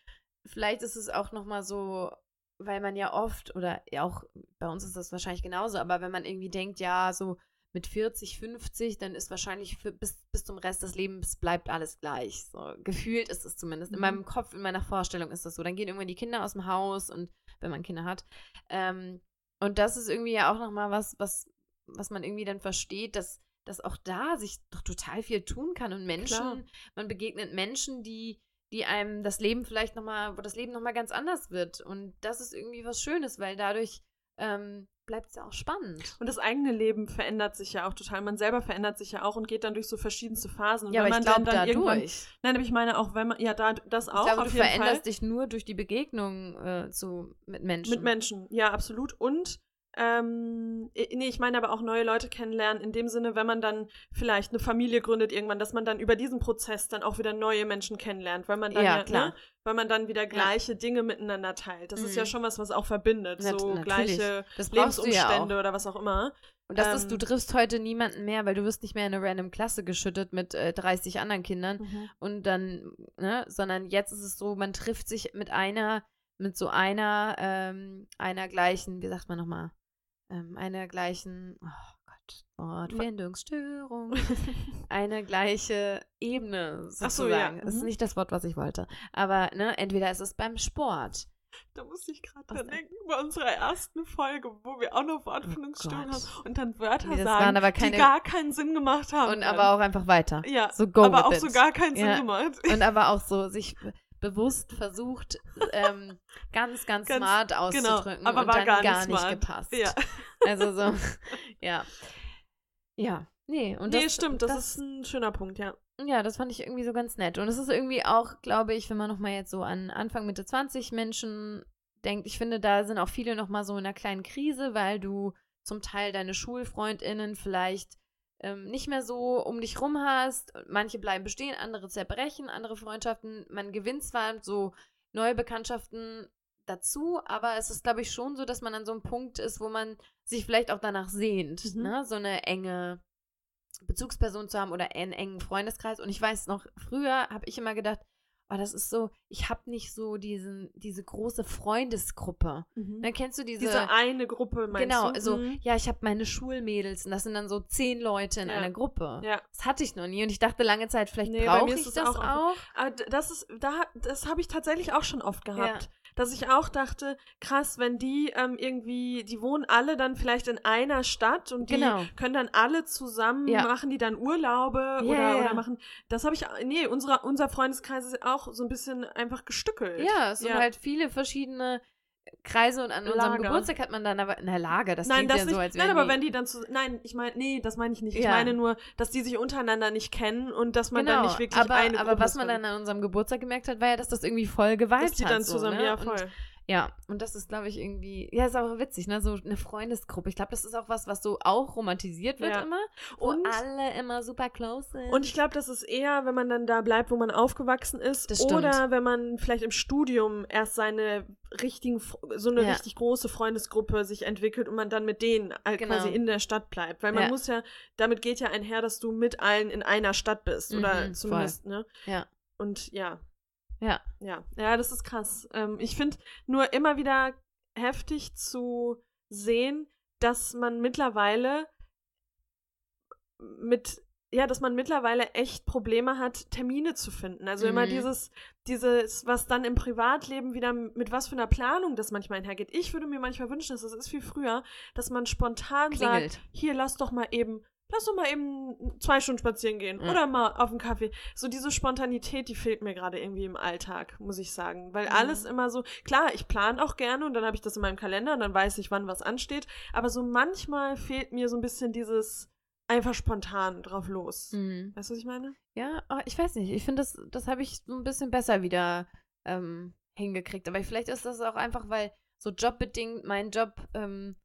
vielleicht ist es auch nochmal so, weil man ja oft, oder ja auch bei uns ist das wahrscheinlich genauso, aber wenn man irgendwie denkt, ja, so mit 40, 50, dann ist wahrscheinlich für, bis, bis zum Rest des Lebens bleibt alles gleich. So gefühlt ist es zumindest. In Mhm. meinem Kopf, in meiner Vorstellung ist das so. Dann gehen irgendwann die Kinder aus dem Haus und wenn man Kinder hat. Ähm, und das ist irgendwie ja auch nochmal was, was, was man irgendwie dann versteht, dass dass auch da sich doch total viel tun kann und Menschen, Klar. man begegnet Menschen, die, die einem das Leben vielleicht nochmal, wo das Leben nochmal ganz anders wird. Und das ist irgendwie was Schönes, weil dadurch ähm, bleibt es ja auch spannend. Und das eigene Leben verändert sich ja auch total. Man selber verändert sich ja auch und geht dann durch so verschiedenste Phasen. Und ja, wenn aber ich man glaube dann irgendwann. dadurch. Nein, aber ich meine auch, wenn man. Ja, da, das Ich auch. glaube, auf du jeden veränderst Fall. dich nur durch die Begegnung äh, zu, mit Menschen. Mit Menschen, ja, absolut. Und, ähm, nee, ich meine aber auch neue Leute kennenlernen, in dem Sinne, wenn man dann vielleicht eine Familie gründet irgendwann, dass man dann über diesen Prozess dann auch wieder neue Menschen kennenlernt, weil man dann Ja, ja, klar. Ne, weil man dann wieder gleiche Dinge miteinander teilt. Das ist ja Mhm. schon was, was auch verbindet, Nat- so natürlich. gleiche ja Lebensumstände auch. oder was auch immer. Und das ist, du Ähm, triffst heute niemanden mehr, weil du wirst nicht mehr in eine random Klasse geschüttet mit äh, 30 anderen Kindern Mhm. und dann, ne, sondern jetzt ist es so, man trifft sich mit einer, mit so einer, ähm, einer gleichen, wie sagt man nochmal, ähm, einer gleichen, oh Gott, Wortfindungsstörung, eine gleiche Ebene Ach so, ja, sozusagen. Das ist mhm. nicht das Wort, was ich wollte. Aber, ne, entweder ist es beim Sport. Da muss ich gerade dran denken, bei unserer ersten Folge, wo wir auch noch Wortfindungsstörungen Oh haben und dann Wörter Nee, sagen, keine- die gar keinen Sinn gemacht haben. Und dann. aber auch einfach weiter. ja, So go aber auch with so it. gar keinen Sinn Ja. gemacht. Und aber auch so sich bewusst versucht, ähm, ganz, ganz, Ganz- smart genau, auszudrücken aber und war dann gar gar, nicht nicht, smart. gepasst. Ja. Also so, ja. Ja, nee. Und das, nee, stimmt, das, ist ein schöner Punkt, ja. Ja, das fand ich irgendwie so ganz nett. Und es ist irgendwie auch, glaube ich, wenn man nochmal jetzt so an Anfang, Mitte 20 Menschen denkt, ich finde, da sind auch viele nochmal so in einer kleinen Krise, weil du zum Teil deine SchulfreundInnen vielleicht ähm, nicht mehr so um dich rum hast. Manche bleiben bestehen, andere zerbrechen, andere Freundschaften. Man gewinnt zwar so neue Bekanntschaften dazu, aber es ist, glaube ich, schon so, dass man an so einem Punkt ist, wo man sich vielleicht auch danach sehnt, Mhm. ne? so eine enge Bezugsperson zu haben oder einen engen Freundeskreis. Und ich weiß noch, früher habe ich immer gedacht, oh, das ist so, ich habe nicht so diesen, diese große Freundesgruppe. Dann kennst du diese, Diese eine Gruppe, meinst genau, du? also Mhm. ja, ich habe meine Schulmädels und das sind dann so zehn Leute in Ja. einer Gruppe. Ja. Das hatte ich noch nie und ich dachte lange Zeit, vielleicht Nee, brauche ich das auch auch. Aber d- das ist, da, das habe ich tatsächlich auch schon oft gehabt. Ja. Dass ich auch dachte, krass, wenn die ähm, irgendwie, die wohnen alle dann vielleicht in einer Stadt und die Genau. können dann alle zusammen, Ja. machen die dann Urlaube Ja, oder, oder machen. Das habe ich, nee, unsere, unser Freundeskreis ist auch so ein bisschen einfach gestückelt. Ja, es sind halt viele verschiedene Kreise und an unserem Lager. Geburtstag hat man dann aber, na Lager, das nein, das ja nicht. so, als nein, aber wenn die dann zu. Nein, ich meine, nee, das meine ich nicht. Ich Ja. meine nur, dass die sich untereinander nicht kennen und dass man genau, dann nicht wirklich aber, eine aber Gruppe was man dann an unserem Geburtstag gemerkt hat, war ja, dass das irgendwie voll geweibt dass die hat. dann so, zusammen, ne? ja, Und voll. Ja, und das ist, glaube ich, irgendwie, ja, ist auch witzig, ne? So eine Freundesgruppe. Ich glaube, das ist auch was, was so auch romantisiert wird Ja. immer, wo Und- alle immer super close sind. Und ich glaube, das ist eher, wenn man dann da bleibt, wo man aufgewachsen ist, Das oder wenn man vielleicht im Studium erst seine richtigen, so eine Ja. richtig große Freundesgruppe sich entwickelt und man dann mit denen halt Genau. quasi in der Stadt bleibt. Weil man Ja. muss ja, damit geht ja einher, dass du mit allen in einer Stadt bist. oder Mhm, zumindest, ne? Ja. Und ja. Ja. Ja, ja, das ist krass. Ähm, ich finde nur immer wieder heftig zu sehen, dass man mittlerweile mit, ja, dass man mittlerweile echt Probleme hat, Termine zu finden. Also immer Mhm. dieses, dieses, was dann im Privatleben wieder, mit was für einer Planung das manchmal einhergeht. Ich würde mir manchmal wünschen, dass das ist viel früher, dass man spontan Klingelt. sagt, hier, lass doch mal eben, lass doch mal eben zwei Stunden spazieren gehen Ja. oder mal auf einen Kaffee. So diese Spontanität, die fehlt mir gerade irgendwie im Alltag, muss ich sagen. Weil Mhm. alles immer so, klar, ich plane auch gerne und dann habe ich das in meinem Kalender und dann weiß ich, wann was ansteht. Aber so manchmal fehlt mir so ein bisschen dieses einfach spontan drauf los. Mhm. Weißt du, was ich meine? Ja, aber ich weiß nicht. Ich finde, das, das habe ich so ein bisschen besser wieder ähm, hingekriegt. Aber vielleicht ist das auch einfach, weil so jobbedingt, mein Job ähm,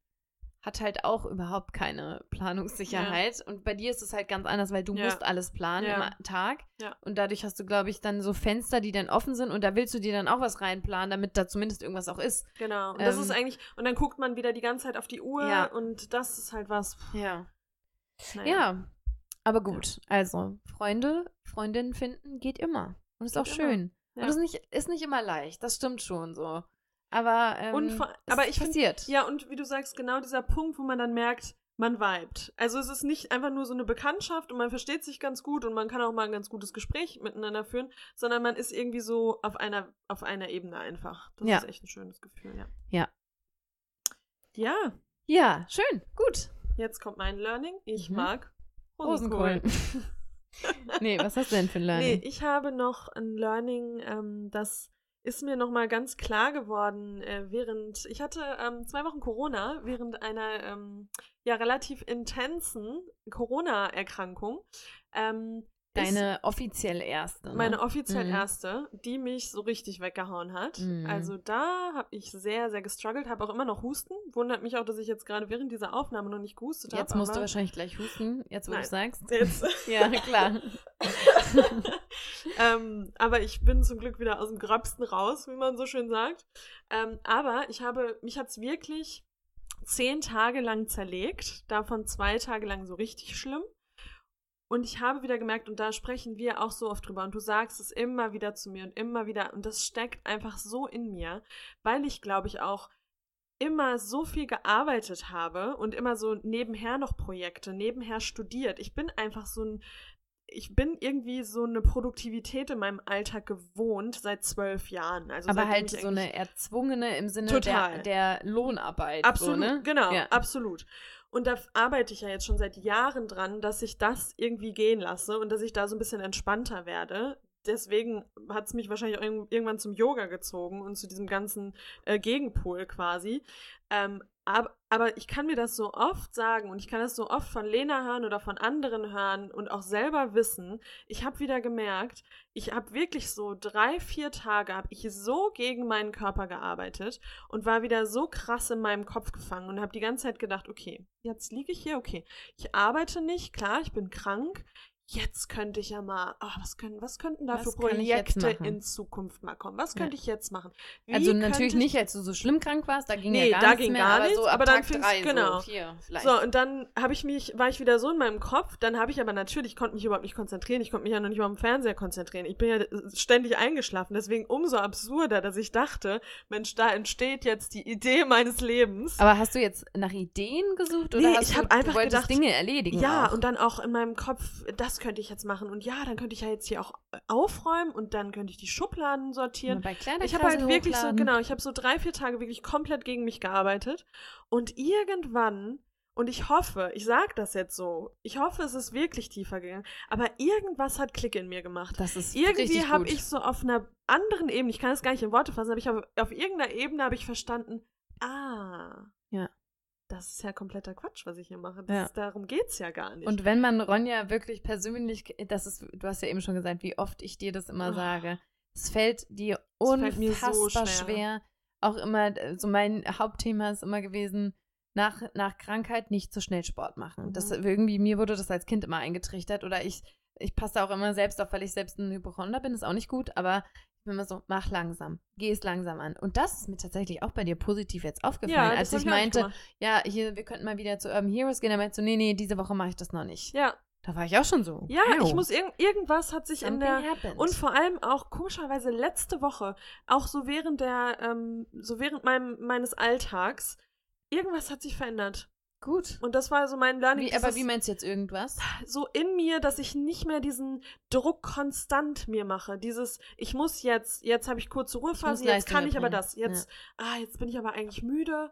hat halt auch überhaupt keine Planungssicherheit. Und bei dir ist es halt ganz anders, weil du Ja. musst alles planen Ja. im Tag. Ja. Und dadurch hast du, glaube ich, dann so Fenster, die dann offen sind und da willst du dir dann auch was reinplanen, damit da zumindest irgendwas auch ist. Genau. Und das Ähm, ist eigentlich, und dann guckt man wieder die ganze Zeit auf die Uhr Ja. und das ist halt was. Ja. Naja. Ja. Aber gut, also Freunde, Freundinnen finden geht immer. Und ist Geht auch schön. Ja. Und ist nicht, ist nicht immer leicht, das stimmt schon so. Aber, ähm, Und es aber ich find- passiert. Ja, und wie du sagst, genau dieser Punkt, wo man dann merkt, man vibet. Also es ist nicht einfach nur so eine Bekanntschaft und man versteht sich ganz gut und man kann auch mal ein ganz gutes Gespräch miteinander führen, sondern man ist irgendwie so auf einer, auf einer Ebene einfach. Das Ja. ist echt ein schönes Gefühl, ja. Ja. Ja, Ja, schön, gut. jetzt kommt mein Learning. Ich Mhm. mag Rosenkohl. nee, was hast du denn für ein Learning? Nee, ich habe noch ein Learning, ähm, das ist mir nochmal ganz klar geworden, äh, während ich hatte ähm, zwei Wochen Corona, während einer ähm, ja relativ intensen Corona-Erkrankung. Ähm, Deine offiziell erste. Ne? Meine offiziell Mhm. erste, die mich so richtig weggehauen hat. Mhm. Also da habe ich sehr, sehr gestruggelt, habe auch immer noch Husten. Wundert mich auch, dass ich jetzt gerade während dieser Aufnahme noch nicht gehustet habe. Jetzt musst du wahrscheinlich gleich husten, jetzt wo du Nein. sagst. Jetzt. Ja, klar. ähm, aber ich bin zum Glück wieder aus dem Gröbsten raus, wie man so schön sagt. Ähm, aber ich habe, mich hat es wirklich zehn Tage lang zerlegt, davon zwei Tage lang so richtig schlimm. Und ich habe wieder gemerkt, und da sprechen wir auch so oft drüber, und du sagst es immer wieder zu mir und immer wieder, und das steckt einfach so in mir, weil ich, glaube ich, auch immer so viel gearbeitet habe und immer so nebenher noch Projekte, nebenher studiert. Ich bin einfach so ein, ich bin irgendwie so eine Produktivität in meinem Alltag gewohnt seit zwölf Jahren. Also Aber halt so eine erzwungene im Sinne der, der Lohnarbeit. Absolut, so, ne? genau, Ja. absolut. Und da arbeite ich ja jetzt schon seit Jahren dran, dass ich das irgendwie gehen lasse und dass ich da so ein bisschen entspannter werde. Deswegen hat es mich wahrscheinlich auch irg- irgendwann zum Yoga gezogen und zu diesem ganzen äh, Gegenpol quasi. Ähm, aber, aber ich kann mir das so oft sagen und ich kann das so oft von Lena hören oder von anderen hören und auch selber wissen. Ich habe wieder gemerkt, ich habe wirklich so drei, vier Tage, habe ich so gegen meinen Körper gearbeitet und war wieder so krass in meinem Kopf gefangen und habe die ganze Zeit gedacht, okay, jetzt liege ich hier, okay, ich arbeite nicht, klar, ich bin krank. Jetzt könnte ich ja mal, ah, was, können, was könnten da Was für Projekte in Zukunft mal kommen? Was Ja. könnte ich jetzt machen? Wie Also natürlich ich- nicht, als du so schlimm krank warst, da ging Nee, ja gar da nichts ging mehr, gar aber nichts, so ab aber dann drei, genau. so vier. So, und dann habe ich mich, war ich wieder so in meinem Kopf, dann habe ich aber natürlich, ich konnte mich überhaupt nicht konzentrieren, ich konnte mich ja noch nicht mal am Fernseher konzentrieren. Ich bin ja äh, ständig eingeschlafen, deswegen umso absurder, dass ich dachte, Mensch, da entsteht jetzt die Idee meines Lebens. aber hast du jetzt nach Ideen gesucht oder Nee, hast ich du, einfach du wolltest gedacht, Dinge erledigen ja, auch? und dann auch in meinem Kopf, das könnte ich jetzt machen und ja, dann könnte ich ja jetzt hier auch äh, aufräumen und dann könnte ich die Schubladen sortieren. bei Ich habe halt wirklich so, hochladen. genau, ich habe so drei, vier Tage wirklich komplett gegen mich gearbeitet. Und irgendwann, und ich hoffe, ich sage das jetzt so, ich hoffe, es ist wirklich tiefer gegangen, aber irgendwas hat Klick in mir gemacht. Das ist Irgendwie habe ich so auf einer anderen Ebene, ich kann es gar nicht in Worte fassen, aber ich habe auf irgendeiner Ebene habe ich verstanden, ah, Ja. Das ist ja kompletter Quatsch, was ich hier mache. Das Ja. darum geht's ja gar nicht. Und wenn man Ronja wirklich persönlich, das ist, du hast ja eben schon gesagt, wie oft ich dir das immer Oh. sage. Es fällt dir Es fällt mir so unfassbar schwer. schwer. Auch immer, so mein Hauptthema ist immer gewesen, nach, nach Krankheit nicht so schnell Sport machen. Das Mhm. irgendwie, mir wurde das als Kind immer eingetrichtert oder ich, ich passe auch immer selbst auf, weil ich selbst ein Hypochonder bin, ist auch nicht gut, aber ich bin immer so, mach langsam, geh es langsam an. Und das ist mir tatsächlich auch bei dir positiv jetzt aufgefallen, als hab ich meinte, ja, hier, wir könnten mal wieder zu Urban Heroes gehen. Da meinst du, nee, nee, diese Woche mache ich das noch nicht. Ja, Da war ich auch schon so. ja, wow, ich muss irg irgendwas hat sich in something der happened. Und vor allem auch komischerweise letzte Woche, auch so während der, ähm, so während meinem, meines Alltags, irgendwas hat sich verändert. Gut. Und das war so mein Learning. Wie, aber wie meinst du jetzt irgendwas? so in mir, dass ich nicht mehr diesen Druck konstant mir mache. Dieses, ich muss jetzt, jetzt habe ich kurze Ruhephase, jetzt kann ich aber das. Jetzt, ah, jetzt bin ich aber eigentlich müde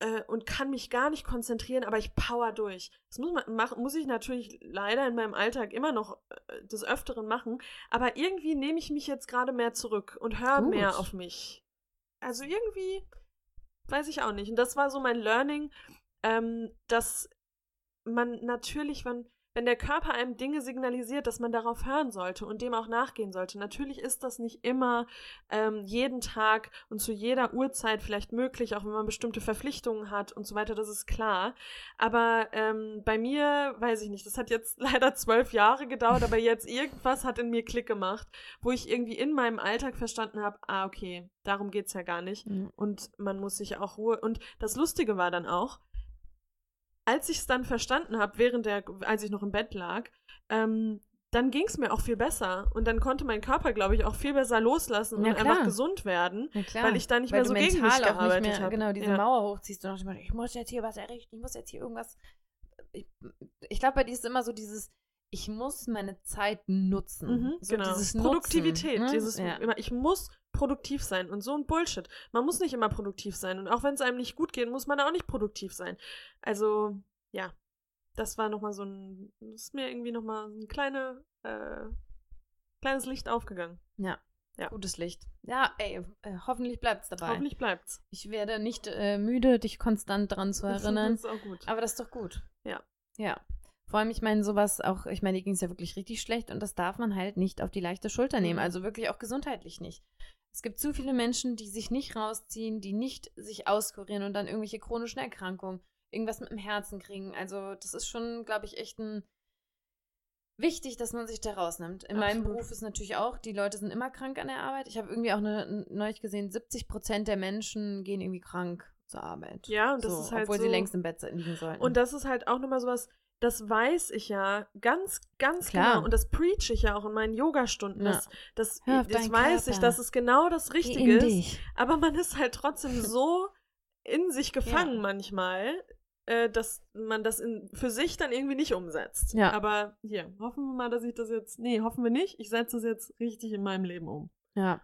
äh, und kann mich gar nicht konzentrieren, aber ich power durch. Das muss man machen, muss ich natürlich leider in meinem Alltag immer noch äh, des Öfteren machen, aber irgendwie nehme ich mich jetzt gerade mehr zurück und höre mehr auf mich. Also irgendwie weiß ich auch nicht. Und das war so mein Learning, ähm, dass man natürlich, wenn, wenn der Körper einem Dinge signalisiert, dass man darauf hören sollte und dem auch nachgehen sollte. Natürlich ist das nicht immer ähm, jeden Tag und zu jeder Uhrzeit vielleicht möglich, auch wenn man bestimmte Verpflichtungen hat und so weiter, das ist klar. Aber ähm, bei mir, weiß ich nicht, das hat jetzt leider zwölf Jahre gedauert, aber jetzt irgendwas hat in mir Klick gemacht, wo ich irgendwie in meinem Alltag verstanden habe, ah, okay, darum geht's ja gar nicht. Mhm. Und man muss sich auch Ruhe. Und das Lustige war dann auch, als ich es dann verstanden habe, während der, als ich noch im Bett lag, ähm, dann ging es mir auch viel besser. Und dann konnte mein Körper, glaube ich, auch viel besser loslassen Ja, und einfach klar. gesund werden. Weil ich da nicht Weil mehr so gegen mich auch nicht gearbeitet mehr, habe. Genau, diese Ja. Mauer hochziehst und noch ich muss jetzt hier was errichten, ich muss jetzt hier irgendwas. Ich, ich glaube, bei dir ist immer so dieses, ich muss meine Zeit nutzen. Mhm, so genau. dieses Produktivität. Nutzen, ne? Dieses, ja. immer, ich muss produktiv sein und so ein Bullshit. Man muss nicht immer produktiv sein. Und auch wenn es einem nicht gut geht, muss man auch nicht produktiv sein. Also, ja. das war nochmal so ein, das ist mir irgendwie nochmal ein kleine, äh, kleines Licht aufgegangen. Ja. Ja. Gutes Licht. Ja, ey, äh, hoffentlich bleibt's dabei. Hoffentlich bleibt's. Ich werde nicht äh, müde, dich konstant daran zu erinnern. Das ist auch gut. Aber das ist doch gut. Ja. Ja. Vor allem, ich meine, sowas auch, ich meine, die ging es ja wirklich richtig schlecht und das darf man halt nicht auf die leichte Schulter nehmen. Mhm. Also wirklich auch gesundheitlich nicht. Es gibt zu viele Menschen, die sich nicht rausziehen, die nicht sich auskurieren und dann irgendwelche chronischen Erkrankungen, irgendwas mit dem Herzen kriegen. Also, das ist schon, glaube ich, echt ein wichtig, dass man sich da rausnimmt. In meinem Absolut. Beruf ist natürlich auch, die Leute sind immer krank an der Arbeit. Ich habe irgendwie auch eine, neulich gesehen, 70 Prozent der Menschen gehen irgendwie krank zur Arbeit. Ja, und das so, ist halt Obwohl so, sie längst im Bett liegen sollten. Und das ist halt auch nochmal sowas, das weiß ich ja ganz, ganz Klar. genau. Und das preach ich ja auch in meinen Yogastunden. Ja. Das, das, das weiß ich, Körper. dass es genau das Richtige ist. Aber man ist halt trotzdem so in sich gefangen Ja. manchmal, äh, dass man das in, für sich dann irgendwie nicht umsetzt. Ja. Aber hier, hoffen wir mal, dass ich das jetzt. Nee, hoffen wir nicht. Ich setze das jetzt richtig in meinem Leben um. Ja.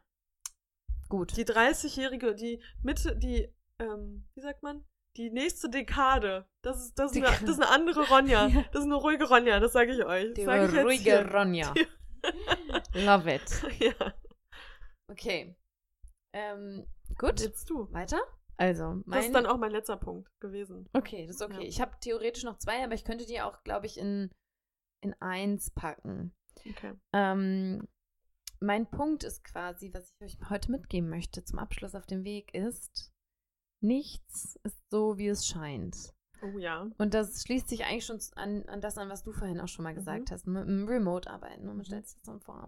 Gut. Die 30-jährige, die Mitte, die, ähm, wie sagt man? Die nächste Dekade. Das ist, das ist, eine, das ist eine andere Ronja. Ja. Das ist eine ruhige Ronja, das sage ich euch. Das Die sag ruhige hier. Ronja. Love it. ja. Okay. Ähm, gut. Jetzt du. Weiter? Also, mein. Das ist dann auch mein letzter Punkt gewesen. okay, das ist okay. Ja. Ich habe theoretisch noch zwei, aber ich könnte die auch, glaube ich, in, in eins packen. Okay. Ähm, mein Punkt ist quasi, was ich euch heute mitgeben möchte zum Abschluss auf dem Weg ist, nichts ist so, wie es scheint. Oh ja. Und das schließt sich eigentlich schon an, an das an, was du vorhin auch schon mal gesagt hast, mit dem Remote-Arbeiten. Und man stellt sich das dann vor.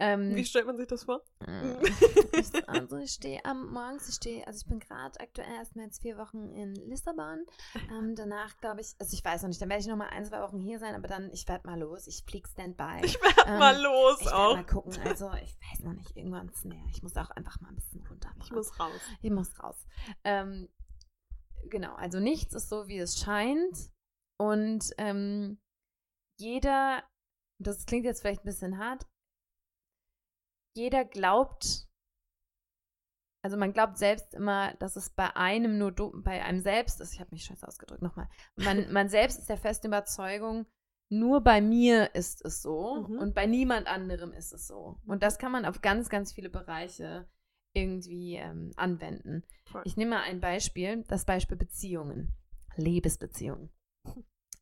Ähm, Wie stellt man sich das vor? Mm. Ich, also ich stehe am morgens, ich stehe, also ich bin gerade aktuell erstmal jetzt vier Wochen in Lissabon. Ähm, danach glaube ich, also ich weiß noch nicht, dann werde ich noch mal ein, zwei Wochen hier sein, aber dann, ich werde mal los, ich fliege Standby. Ich werde Ähm, mal los ich werde auch. mal gucken, also ich weiß noch nicht, irgendwann ist mehr. Ich muss auch einfach mal ein bisschen runter. Ich muss raus. Ich muss raus. Ähm, genau, also nichts ist so, wie es scheint. Und ähm, jeder, das klingt jetzt vielleicht ein bisschen hart, jeder glaubt, also man glaubt selbst immer, dass es bei einem nur bei einem selbst ist. Ich habe mich scheiße ausgedrückt, nochmal. Man, man selbst ist der festen Überzeugung, nur bei mir ist es so Mhm. und bei niemand anderem ist es so. Und das kann man auf ganz, ganz viele Bereiche irgendwie ähm, anwenden. Voll. Ich nehme mal ein Beispiel, das Beispiel Beziehungen, Liebesbeziehungen.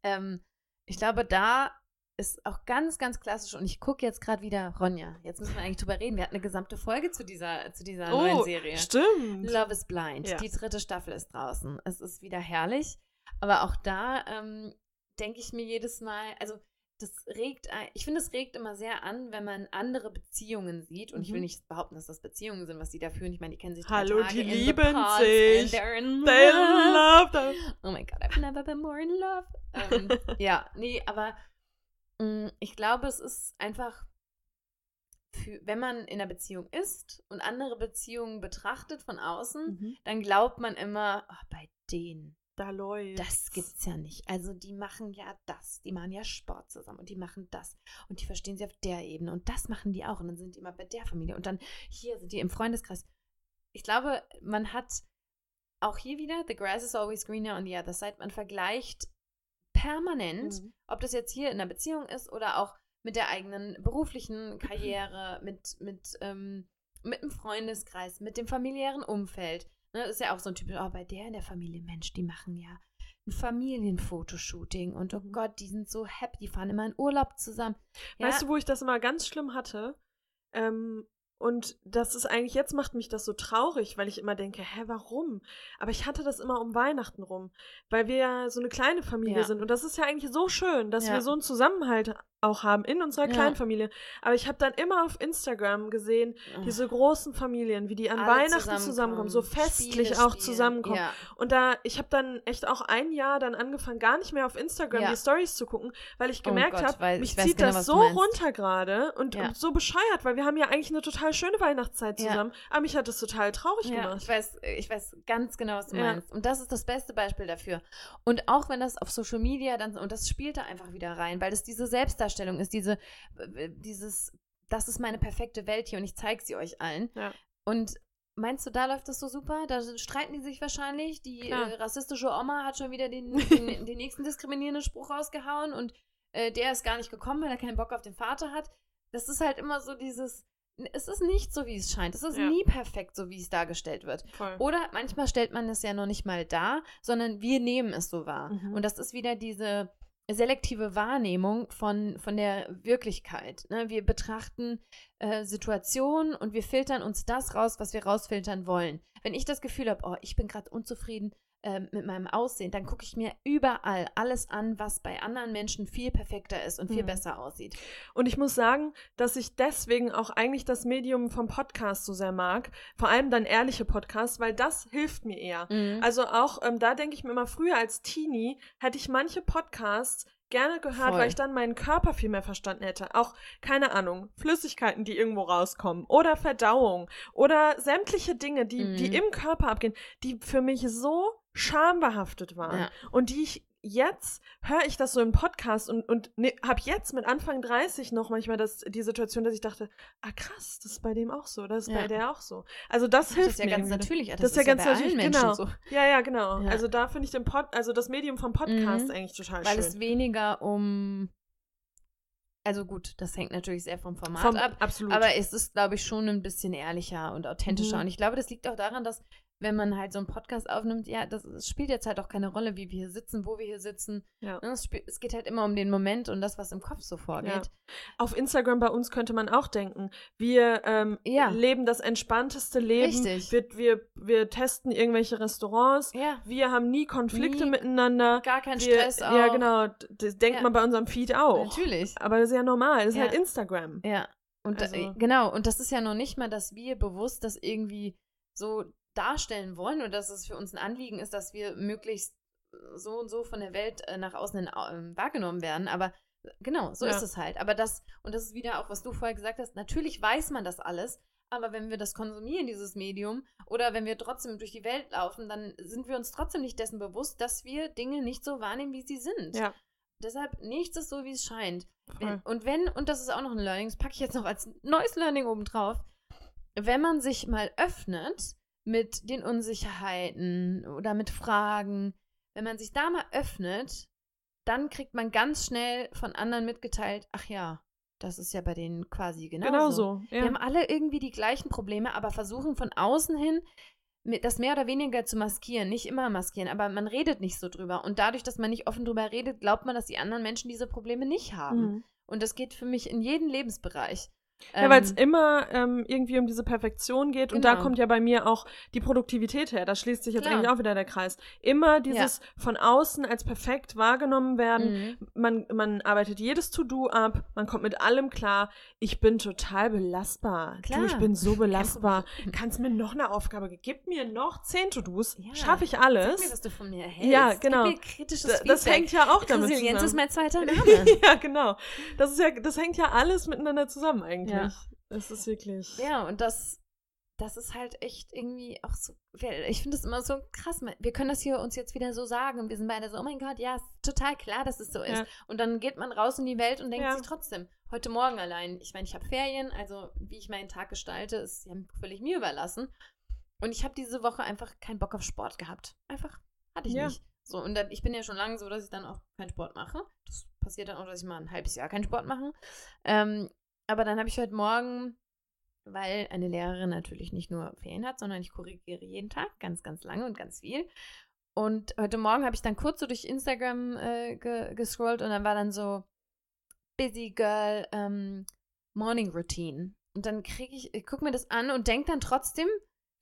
ähm, ich glaube, da ist auch ganz, ganz klassisch und ich gucke jetzt gerade wieder, Ronja, jetzt müssen wir eigentlich drüber reden. Wir hatten eine gesamte Folge zu dieser, zu dieser neuen Oh, Serie. stimmt. Love is Blind. Ja. Die dritte Staffel ist draußen. Es ist wieder herrlich. Aber auch da ähm, denke ich mir jedes Mal, also das regt, ich finde, es regt immer sehr an, wenn man andere Beziehungen sieht. Und ich will Mhm. nicht behaupten, dass das Beziehungen sind, was die da führen. Ich meine, die kennen sich drei Hallo, Tage die lieben sich. they're in They love. love. Oh my God, I've never been more in love. Ähm, ja, nee, aber ich glaube, es ist einfach, für, wenn man in einer Beziehung ist und andere Beziehungen betrachtet von außen, Mhm. dann glaubt man immer, oh, bei denen, Da läuft. das gibt's ja nicht. Also die machen ja das, die machen ja Sport zusammen und die machen das und die verstehen sie auf der Ebene und das machen die auch und dann sind die immer bei der Familie und dann hier sind die im Freundeskreis. Ich glaube, man hat auch hier wieder, the grass is always greener on the other side, man vergleicht permanent, Mhm. ob das jetzt hier in einer Beziehung ist oder auch mit der eigenen beruflichen Karriere, mit, mit, ähm, mit dem Freundeskreis, mit dem familiären Umfeld. Ne, das ist ja auch so ein typisch, oh, bei der in der Familie, Mensch, die machen ja ein Familienfotoshooting und oh Gott, die sind so happy, die fahren immer in Urlaub zusammen. Ja, Weißt du, wo ich das immer ganz schlimm hatte? Ähm, und das ist eigentlich, jetzt macht mich das so traurig, weil ich immer denke, hä, warum? Aber ich hatte das immer um Weihnachten rum, weil wir ja so eine kleine Familie Ja. sind. Und das ist ja eigentlich so schön, dass Ja. wir so einen Zusammenhalt auch haben in unserer Ja. kleinen Familie. Aber ich habe dann immer auf Instagram gesehen, Oh, diese großen Familien, wie die an alle Weihnachten zusammenkommen, so Spiele festlich auch spielen. zusammenkommen. Und da, ich habe dann echt auch ein Jahr dann angefangen, gar nicht mehr auf Instagram die Stories zu gucken, weil ich Oh gemerkt Gott, habe, mich zieht genau, das so runter gerade und, und so bescheuert, weil wir haben ja eigentlich eine total schöne Weihnachtszeit Ja. zusammen. Aber mich hat das total traurig Ja, gemacht. ich weiß, ich weiß ganz genau, was du Ja. meinst. Und das ist das beste Beispiel dafür. Und auch wenn das auf Social Media dann, und das spielt da einfach wieder rein, weil das diese Selbstdarstellung ist, diese, äh, dieses, das ist meine perfekte Welt hier und ich zeige sie euch allen. Ja. Und meinst du, da läuft das so super? Da streiten die sich wahrscheinlich. Die äh, rassistische Oma hat schon wieder den, den, den nächsten diskriminierenden Spruch rausgehauen und äh, der ist gar nicht gekommen, weil er keinen Bock auf den Vater hat. Das ist halt immer so dieses. Es ist nicht so, wie es scheint. Es ist Ja. nie perfekt, so wie es dargestellt wird. Voll. Oder manchmal stellt man es ja noch nicht mal dar, sondern wir nehmen es so wahr. Mhm. Und das ist wieder diese selektive Wahrnehmung von, von der Wirklichkeit. Ne? Wir betrachten äh, Situationen und wir filtern uns das raus, was wir rausfiltern wollen. Wenn ich das Gefühl habe, oh, ich bin gerade unzufrieden ähm, mit meinem Aussehen, dann gucke ich mir überall alles an, was bei anderen Menschen viel perfekter ist und viel Mhm. besser aussieht. Und ich muss sagen, dass ich deswegen auch eigentlich das Medium vom Podcast so sehr mag. Vor allem dann ehrliche Podcasts, weil das hilft mir eher. Mhm. Also auch, ähm, da denke ich mir immer, früher als Teenie hätte ich manche Podcasts gerne gehört, Voll. weil ich dann meinen Körper viel mehr verstanden hätte. Auch, keine Ahnung, Flüssigkeiten, die irgendwo rauskommen oder Verdauung oder sämtliche Dinge, die, Mhm. die im Körper abgehen, die für mich so schambehaftet waren Ja. und die ich jetzt höre ich das so im Podcast und, und ne, habe jetzt mit Anfang 30 noch manchmal das, die Situation, dass ich dachte, ah krass, das ist bei dem auch so, das ist Ja. bei der auch so. Also das das hilft ist ja mir ganz natürlich. Das ist ja ganz natürlich, genau. so. Ja, ja, genau. Ja. Also da finde ich den Pod, also das Medium vom Podcast Mhm. eigentlich total Weil schön. es weniger um. Also gut, das hängt natürlich sehr vom Format Vom, ab. absolut. Aber es ist, glaube ich, schon ein bisschen ehrlicher und authentischer. Mhm. Und ich glaube, das liegt auch daran, dass, wenn man halt so einen Podcast aufnimmt, ja, das, es spielt jetzt halt auch keine Rolle, wie wir hier sitzen, wo wir hier sitzen. ja. Ne, Es, spiel, es geht halt immer um den Moment und das, was im Kopf so vorgeht. Auf Instagram bei uns könnte man auch denken, wir ähm, Ja. leben das entspannteste Leben. Richtig. Wir, wir, wir testen irgendwelche Restaurants. Ja, Wir haben nie Konflikte Nie miteinander. gar kein wir, Stress auch. Ja, genau. Das denkt Ja. man bei unserem Feed auch. Natürlich. Aber das ist ja normal. Das ist Ja. halt Instagram. Ja. Und Also- da, genau, und das ist ja noch nicht mal, dass wir bewusst das irgendwie so darstellen wollen oder dass es für uns ein Anliegen ist, dass wir möglichst so und so von der Welt äh, nach außen ähm, wahrgenommen werden. Aber äh, genau, so Ja. ist es halt. Aber das, und das ist wieder auch, was du vorher gesagt hast, natürlich weiß man das alles, aber wenn wir das konsumieren, dieses Medium, oder wenn wir trotzdem durch die Welt laufen, dann sind wir uns trotzdem nicht dessen bewusst, dass wir Dinge nicht so wahrnehmen, wie sie sind. Ja. Deshalb, nichts ist so, wie es scheint. Wenn, und wenn, und das ist auch noch ein Learning, das packe ich jetzt noch als neues Learning obendrauf, wenn man sich mal öffnet mit den Unsicherheiten oder mit Fragen, wenn man sich da mal öffnet, dann kriegt man ganz schnell von anderen mitgeteilt, ach ja, das ist ja bei denen quasi genauso. Genau so. Wir Ja. haben alle irgendwie die gleichen Probleme, aber versuchen von außen hin das mehr oder weniger zu maskieren. Nicht immer maskieren, aber man redet nicht so drüber. Und dadurch, dass man nicht offen drüber redet, glaubt man, dass die anderen Menschen diese Probleme nicht haben. Mhm. Und das geht für mich in jeden Lebensbereich. Ja, weil es Ähm, immer ähm, irgendwie um diese Perfektion geht. Und da Genau. kommt ja bei mir auch die Produktivität her. Da schließt sich jetzt Klar. eigentlich auch wieder der Kreis. Immer dieses von außen als perfekt wahrgenommen werden. mhm. Man, man arbeitet jedes To-Do ab, man kommt mit allem klar. Ich bin total belastbar. Klar. Du, ich bin so belastbar. Kannst mir noch eine Aufgabe geben? Gib mir noch zehn To-Dos. Ja. Schaffe ich Sag alles. mir, was du von mir hältst. Ja, Gib genau. mir kritisches Da- das Feedback. hängt ja auch damit Resilienz ist zusammen. mein zweiter Name. ja, genau. Das ist ja, das hängt ja alles miteinander zusammen eigentlich. Ja. Das ist wirklich. Ja, und das, das ist halt echt irgendwie auch so. Ich finde es immer so krass. Wir können das hier uns jetzt wieder so sagen und wir sind beide so, oh mein Gott, ja, ist total klar, dass es so ist. Ja. Und dann geht man raus in die Welt und denkt Ja. sich trotzdem, heute Morgen allein, ich meine, ich habe Ferien, also wie ich meinen Tag gestalte, ist ja völlig mir überlassen. Und ich habe diese Woche einfach keinen Bock auf Sport gehabt. Einfach hatte ich Ja. nicht. So, und dann, ich bin ja schon lange so, dass ich dann auch keinen Sport mache. Das passiert dann auch, dass ich mal ein halbes Jahr keinen Sport mache. Ähm, aber dann habe ich heute Morgen, weil eine Lehrerin natürlich nicht nur Ferien hat, sondern ich korrigiere jeden Tag ganz, ganz lange und ganz viel. Und heute Morgen habe ich dann kurz so durch Instagram äh, ge gescrollt und dann war dann so Busy Girl ähm, Morning Routine. Und dann kriege ich, ich gucke mir das an und denke dann trotzdem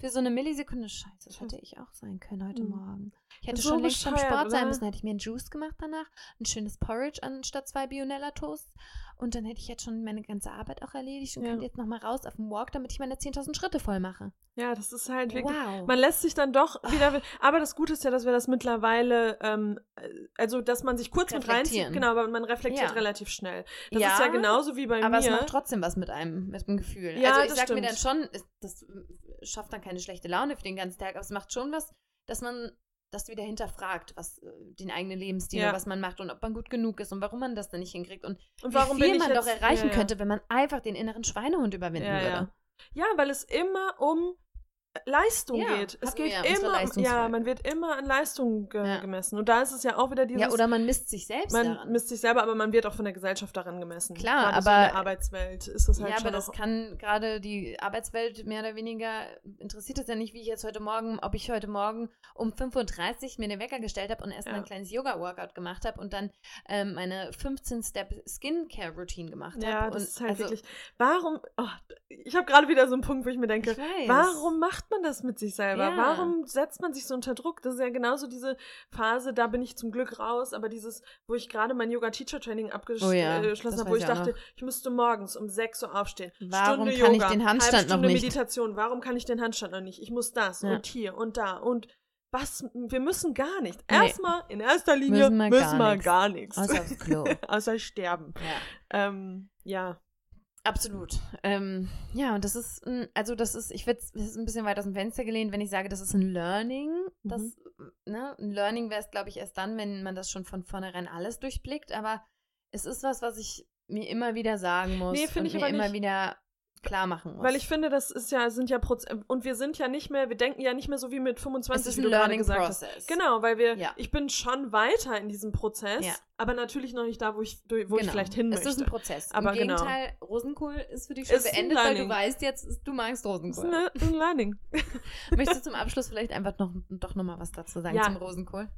für so eine Millisekunde, scheiße, das hätte ich auch sein können heute Mhm. Morgen. Ich hätte So schon längst beim Sport sein müssen, hätte ich mir einen Juice gemacht danach, ein schönes Porridge anstatt zwei Bionella Toasts und dann hätte ich jetzt schon meine ganze Arbeit auch erledigt und Ja. könnte jetzt nochmal raus auf den Walk, damit ich meine 10.000 Schritte voll mache. Ja, das ist halt wirklich. Wow. Man lässt sich dann doch wieder. Aber das Gute ist ja, dass wir das mittlerweile, ähm, äh, also dass man sich kurz mit reinzieht, genau, aber man reflektiert Ja. relativ schnell. Das Ja, ist ja genauso wie bei Aber es mir. macht trotzdem was mit einem, mit dem Gefühl. Ja, also ich das sag mir dann stimmt. schon, es- das schafft dann keine schlechte Laune für den ganzen Tag, aber es macht schon was, dass man das wieder hinterfragt, was äh, den eigenen Lebensstil, Ja. was man macht und ob man gut genug ist und warum man das dann nicht hinkriegt und, Und wie viel man jetzt, doch erreichen ja, ja. könnte, wenn man einfach den inneren Schweinehund überwinden würde. Ja, weil es immer um Leistung Ja, geht. Es geht ja, immer, ja, man wird immer an Leistung ge Ja. gemessen. Und da ist es ja auch wieder dieses, Ja, oder man misst sich selbst man daran. misst sich selber, aber man wird auch von der Gesellschaft daran gemessen. Klar, Gerade so in aber- der Arbeitswelt ist das halt ja, schon aber das kann gerade die Arbeitswelt mehr oder weniger, interessiert es ja nicht, wie ich jetzt heute Morgen, ob ich heute Morgen um 5.30 Uhr mir den Wecker gestellt habe und erst mal Ja. ein kleines Yoga-Workout gemacht habe und dann ähm, meine 15-Step-Skincare-Routine gemacht habe. Ja, das und ist halt also, wirklich. Warum? Oh, ich habe gerade wieder so einen Punkt, wo ich mir denke, Ich warum macht man das mit sich selber? Ja. Warum setzt man sich so unter Druck? Das ist ja genauso diese Phase, da bin ich zum Glück raus, aber dieses, wo ich gerade mein Yoga-Teacher-Training abgeschlossen Oh ja, äh, habe, wo ich ich dachte, noch. ich müsste morgens um 6 Uhr aufstehen. Warum Stunde kann ich Yoga, den Handstand noch nicht? Meditation. Warum kann ich den Handstand noch nicht? Ich muss das Ja. und hier und da und was, wir müssen gar nicht. Nee. Erstmal, in erster Linie Müssen wir müssen gar wir nix. gar nichts. Außer aufs Klo. Außer sterben. ja. Ähm, ja. Absolut. Ähm, ja, und das ist, ein- also das ist, ich würde es ein bisschen weit aus dem Fenster gelehnt, wenn ich sage, das ist ein Learning. Das, Mhm. ne, ein Learning wäre es, glaube ich, erst dann, wenn man das schon von vornherein alles durchblickt. Aber es ist was, was ich mir immer wieder sagen muss Nee, find und ich mir aber immer nicht. wieder klar machen muss. Weil ich finde, das ist ja, sind ja Proz und wir sind ja nicht mehr, wir denken ja nicht mehr so wie mit 25, es ist wie ein du gerade Learning gesagt Process. hast. Genau, weil wir, Ja. ich bin schon weiter in diesem Prozess, Ja. aber natürlich noch nicht da, wo ich, wo ich Genau. vielleicht hin Es möchte. ist ein Prozess. Aber Im genau. Gegenteil, Rosenkohl ist für dich schon Ist beendet, weil du weißt jetzt, du magst Das ist Rosenkohl. eine, ein Learning. Möchtest du zum Abschluss vielleicht einfach noch, doch nochmal was dazu sagen Ja. zum Rosenkohl?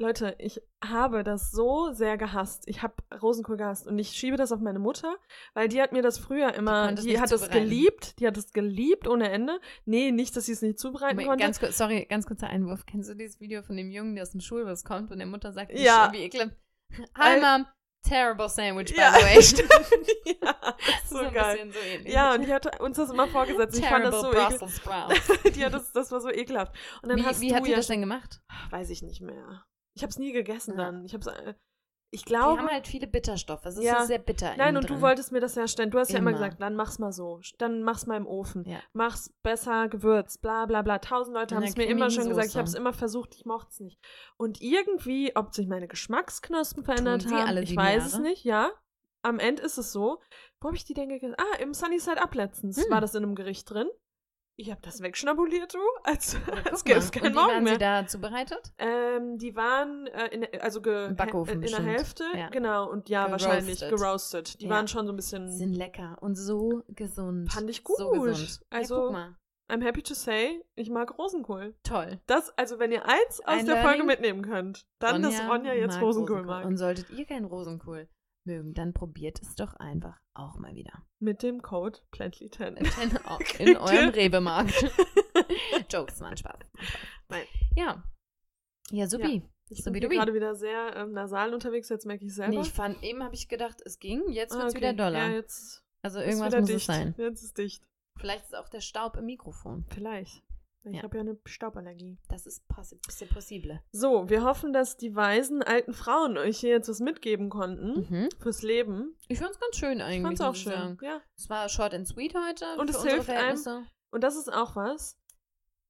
Leute, ich habe das so sehr gehasst. Ich habe Rosenkohl gehasst und ich schiebe das auf meine Mutter, weil die hat mir das früher immer, die, nicht hat es zubereiten. geliebt, die hat es geliebt ohne Ende. Nee, nicht, dass sie es nicht zubereiten konnte. Ganz kurz, sorry, ganz kurzer Einwurf. Kennst du dieses Video von dem Jungen, der aus dem Schulbus kommt und der Mutter sagt, wie Ja. wie ekelhaft. Hi, Mom. Terrible sandwich, by Ja, the way. ja, das ist so ein geil. so. Ja, und die hat uns das immer vorgesetzt. Ich fand das so ekelhaft. Brussels die hat das, das war so ekelhaft. Und dann Wie, hast wie du habt ihr ja das denn gemacht? weiß ich nicht mehr. Ich habe es nie gegessen Ja. dann. Ich habe äh, ich Die glaube haben halt viele Bitterstoffe. Es ist Ja. sehr bitter. Nein, und du drin. wolltest mir das ja stellen. Du hast ja immer Immer. gesagt, dann mach's mal so. Dann mach's mal im Ofen. Ja. Mach's besser gewürzt, bla bla bla. Tausend Leute haben es mir immer schon gesagt. Ich habe es immer versucht, ich mochte es nicht. Und irgendwie, ob sich meine Geschmacksknospen verändert sie haben, ich weiß es Jahre? nicht, ja. Am Ende ist es so. Wo habe ich die denn gegessen? Ah, im Sunny Side Up letztens Hm. war das in einem Gericht drin. Ich habe das wegschnabuliert, du. Als, als gäbe es keinen Und wie Morgen waren mehr. sie da zubereitet? Ähm, die waren äh, in, also ge, Im Backofen äh, in der. Hälfte, Ja. genau, und ja, Geroastet. wahrscheinlich geroastet. Die Ja. waren schon so ein bisschen. Sind lecker und so gesund. Fand ich So gut. gesund. Also- ja, guck mal. I'm happy to say, ich mag Rosenkohl. Toll. Das, also wenn ihr eins aus Ein der Folge Learning? mitnehmen könnt, dann, dass Ronja jetzt mag Rosenkohl mag. Und solltet ihr keinen Rosenkohl mögen, dann probiert es doch einfach auch mal wieder. Mit dem Code Plantly10. In, eurem ihr? Rewe-Markt. Jokes, waren Spaß. Nein. Ja. Ja, supi. Ich So bin gerade wieder sehr ähm, nasal unterwegs, jetzt merke ich selber. Nee, ich fand, eben habe ich gedacht, es ging, jetzt Ah, wird es okay. wieder doller. Ja, jetzt also irgendwas muss dicht. es sein. Jetzt ist dicht. Vielleicht ist auch der Staub im Mikrofon. Vielleicht. Ich Ja. habe ja eine Stauballergie. Das ist possible. So, wir hoffen, dass die weisen alten Frauen euch hier jetzt was mitgeben konnten Mhm. fürs Leben. Ich fand's ganz schön Ich eigentlich. fand's auch muss ich schön. sagen. Ja. Es war short and sweet heute. Und es hilft einem. Und das ist auch was.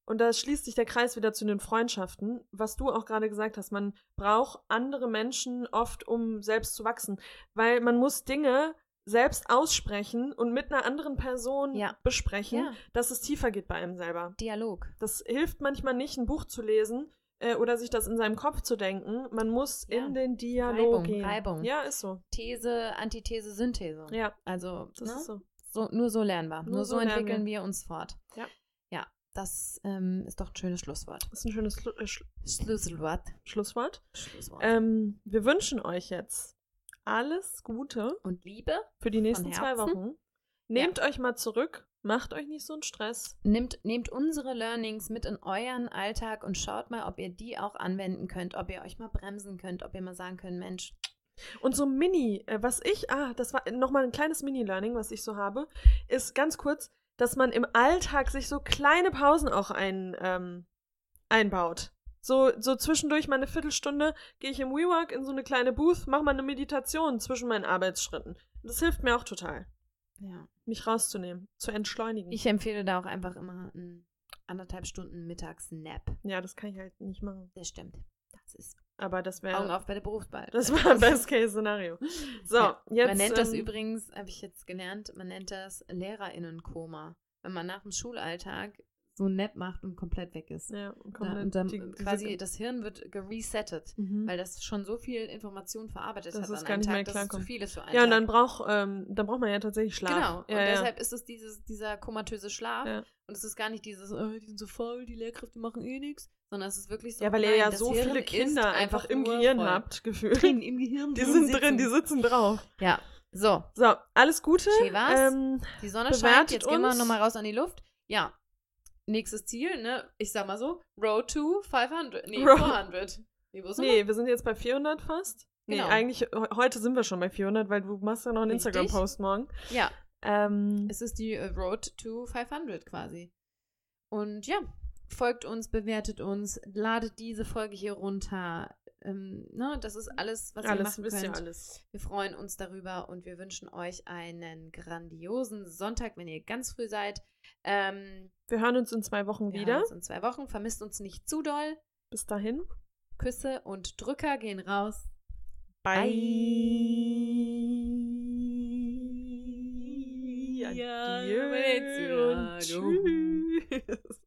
Und da schließt sich der Kreis wieder zu den Freundschaften, was du auch gerade gesagt hast. Man braucht andere Menschen oft, um selbst zu wachsen. Weil man muss Dinge selbst aussprechen und mit einer anderen Person Ja. besprechen, Ja. dass es tiefer geht bei einem selber. Dialog. Das hilft manchmal nicht, ein Buch zu lesen äh, oder sich das in seinem Kopf zu denken. Man muss Ja. in den Dialog Reibung, gehen. Reibung. Ja, ist so. These, Antithese, Synthese. Ja, Also, das ne? ist so. so, nur so lernen wir. Nur Nur, so so, entwickeln wir. uns fort. Ja. Ja, das ähm, ist doch ein schönes Schlusswort. Das ist ein schönes Schlu äh, Sch Schlusswort. Schlusswort. Schlusswort. Ähm, wir wünschen euch jetzt alles Gute Und Liebe, für die nächsten zwei. Wochen. Nehmt euch mal zurück, macht euch nicht so einen Stress. nehmt, nehmt unsere Learnings mit in euren Alltag und schaut mal, ob ihr die auch anwenden könnt, ob ihr euch mal bremsen könnt, ob ihr mal sagen könnt, Mensch, Und so Mini, äh, was ich, ah, das war nochmal ein kleines Mini-Learning, was ich so habe, ist ganz kurz, dass man im Alltag sich so kleine Pausen auch ein, ähm, einbaut. So, so zwischendurch mal eine Viertelstunde gehe ich im WeWork in so eine kleine Booth, mache mal eine Meditation zwischen meinen Arbeitsschritten. Das hilft mir auch total, ja. mich rauszunehmen, zu entschleunigen. Ich empfehle da auch einfach immer einen anderthalb Stunden Mittags-Nap. ja, das kann ich halt nicht machen. Das stimmt. Das ist Aber das Augen wäre, auf bei der Berufswahl. das war ein Best-Case-Szenario. So, Ja, jetzt. man nennt das ähm, übrigens, habe ich jetzt gelernt, man nennt das Lehrerinnenkoma. Wenn man nach dem Schulalltag so Nap macht und komplett weg ist. Ja, und komplett und dann die- quasi das Hirn wird geresettet, Mhm. weil das schon so viel Information verarbeitet Dass hat an gar einem Tag, dass es zu viel ist für einen Ja, und dann braucht, ähm, dann braucht man ja tatsächlich Schlaf. Genau, und ja, ja. deshalb ist es dieses, dieser komatöse Schlaf. Ja. Und es ist gar nicht dieses, äh, die sind so faul, die Lehrkräfte machen eh nichts, sondern es ist wirklich so. Ja, weil ihr ja das so Hirn viele Kinder einfach im Gehirn habt, gefühlt. Drin im Gehirn. Die sind sitzen. drin, die sitzen drauf. Ja, so, So, alles Gute. Ähm, die Sonne scheint, jetzt gehen wir uns. nochmal raus an die Luft. Ja, nächstes Ziel, ne, ich sag mal so, Road to 500, nee, Road- 400. Nee, wo sind wir? nee, wir sind jetzt bei 400 fast. Nee, Genau. eigentlich, he- heute sind wir schon bei 400, weil du machst ja noch einen. Instagram-Post morgen. Ja, Ähm, es ist die äh, Road to 500 quasi. Und ja, folgt uns, bewertet uns, ladet diese Folge hier runter. Ähm, ne, das ist alles, was ihr alles, machen ihr könnt. alles. Wir freuen uns darüber und wir wünschen euch einen grandiosen Sonntag, wenn ihr ganz früh seid. Ähm, Wir hören uns in zwei Wochen wir wieder. hören uns in zwei Wochen. Vermisst uns nicht zu doll. Bis dahin. Küsse und Drücker gehen raus. Bye. Ja, Adieu du. tschüss.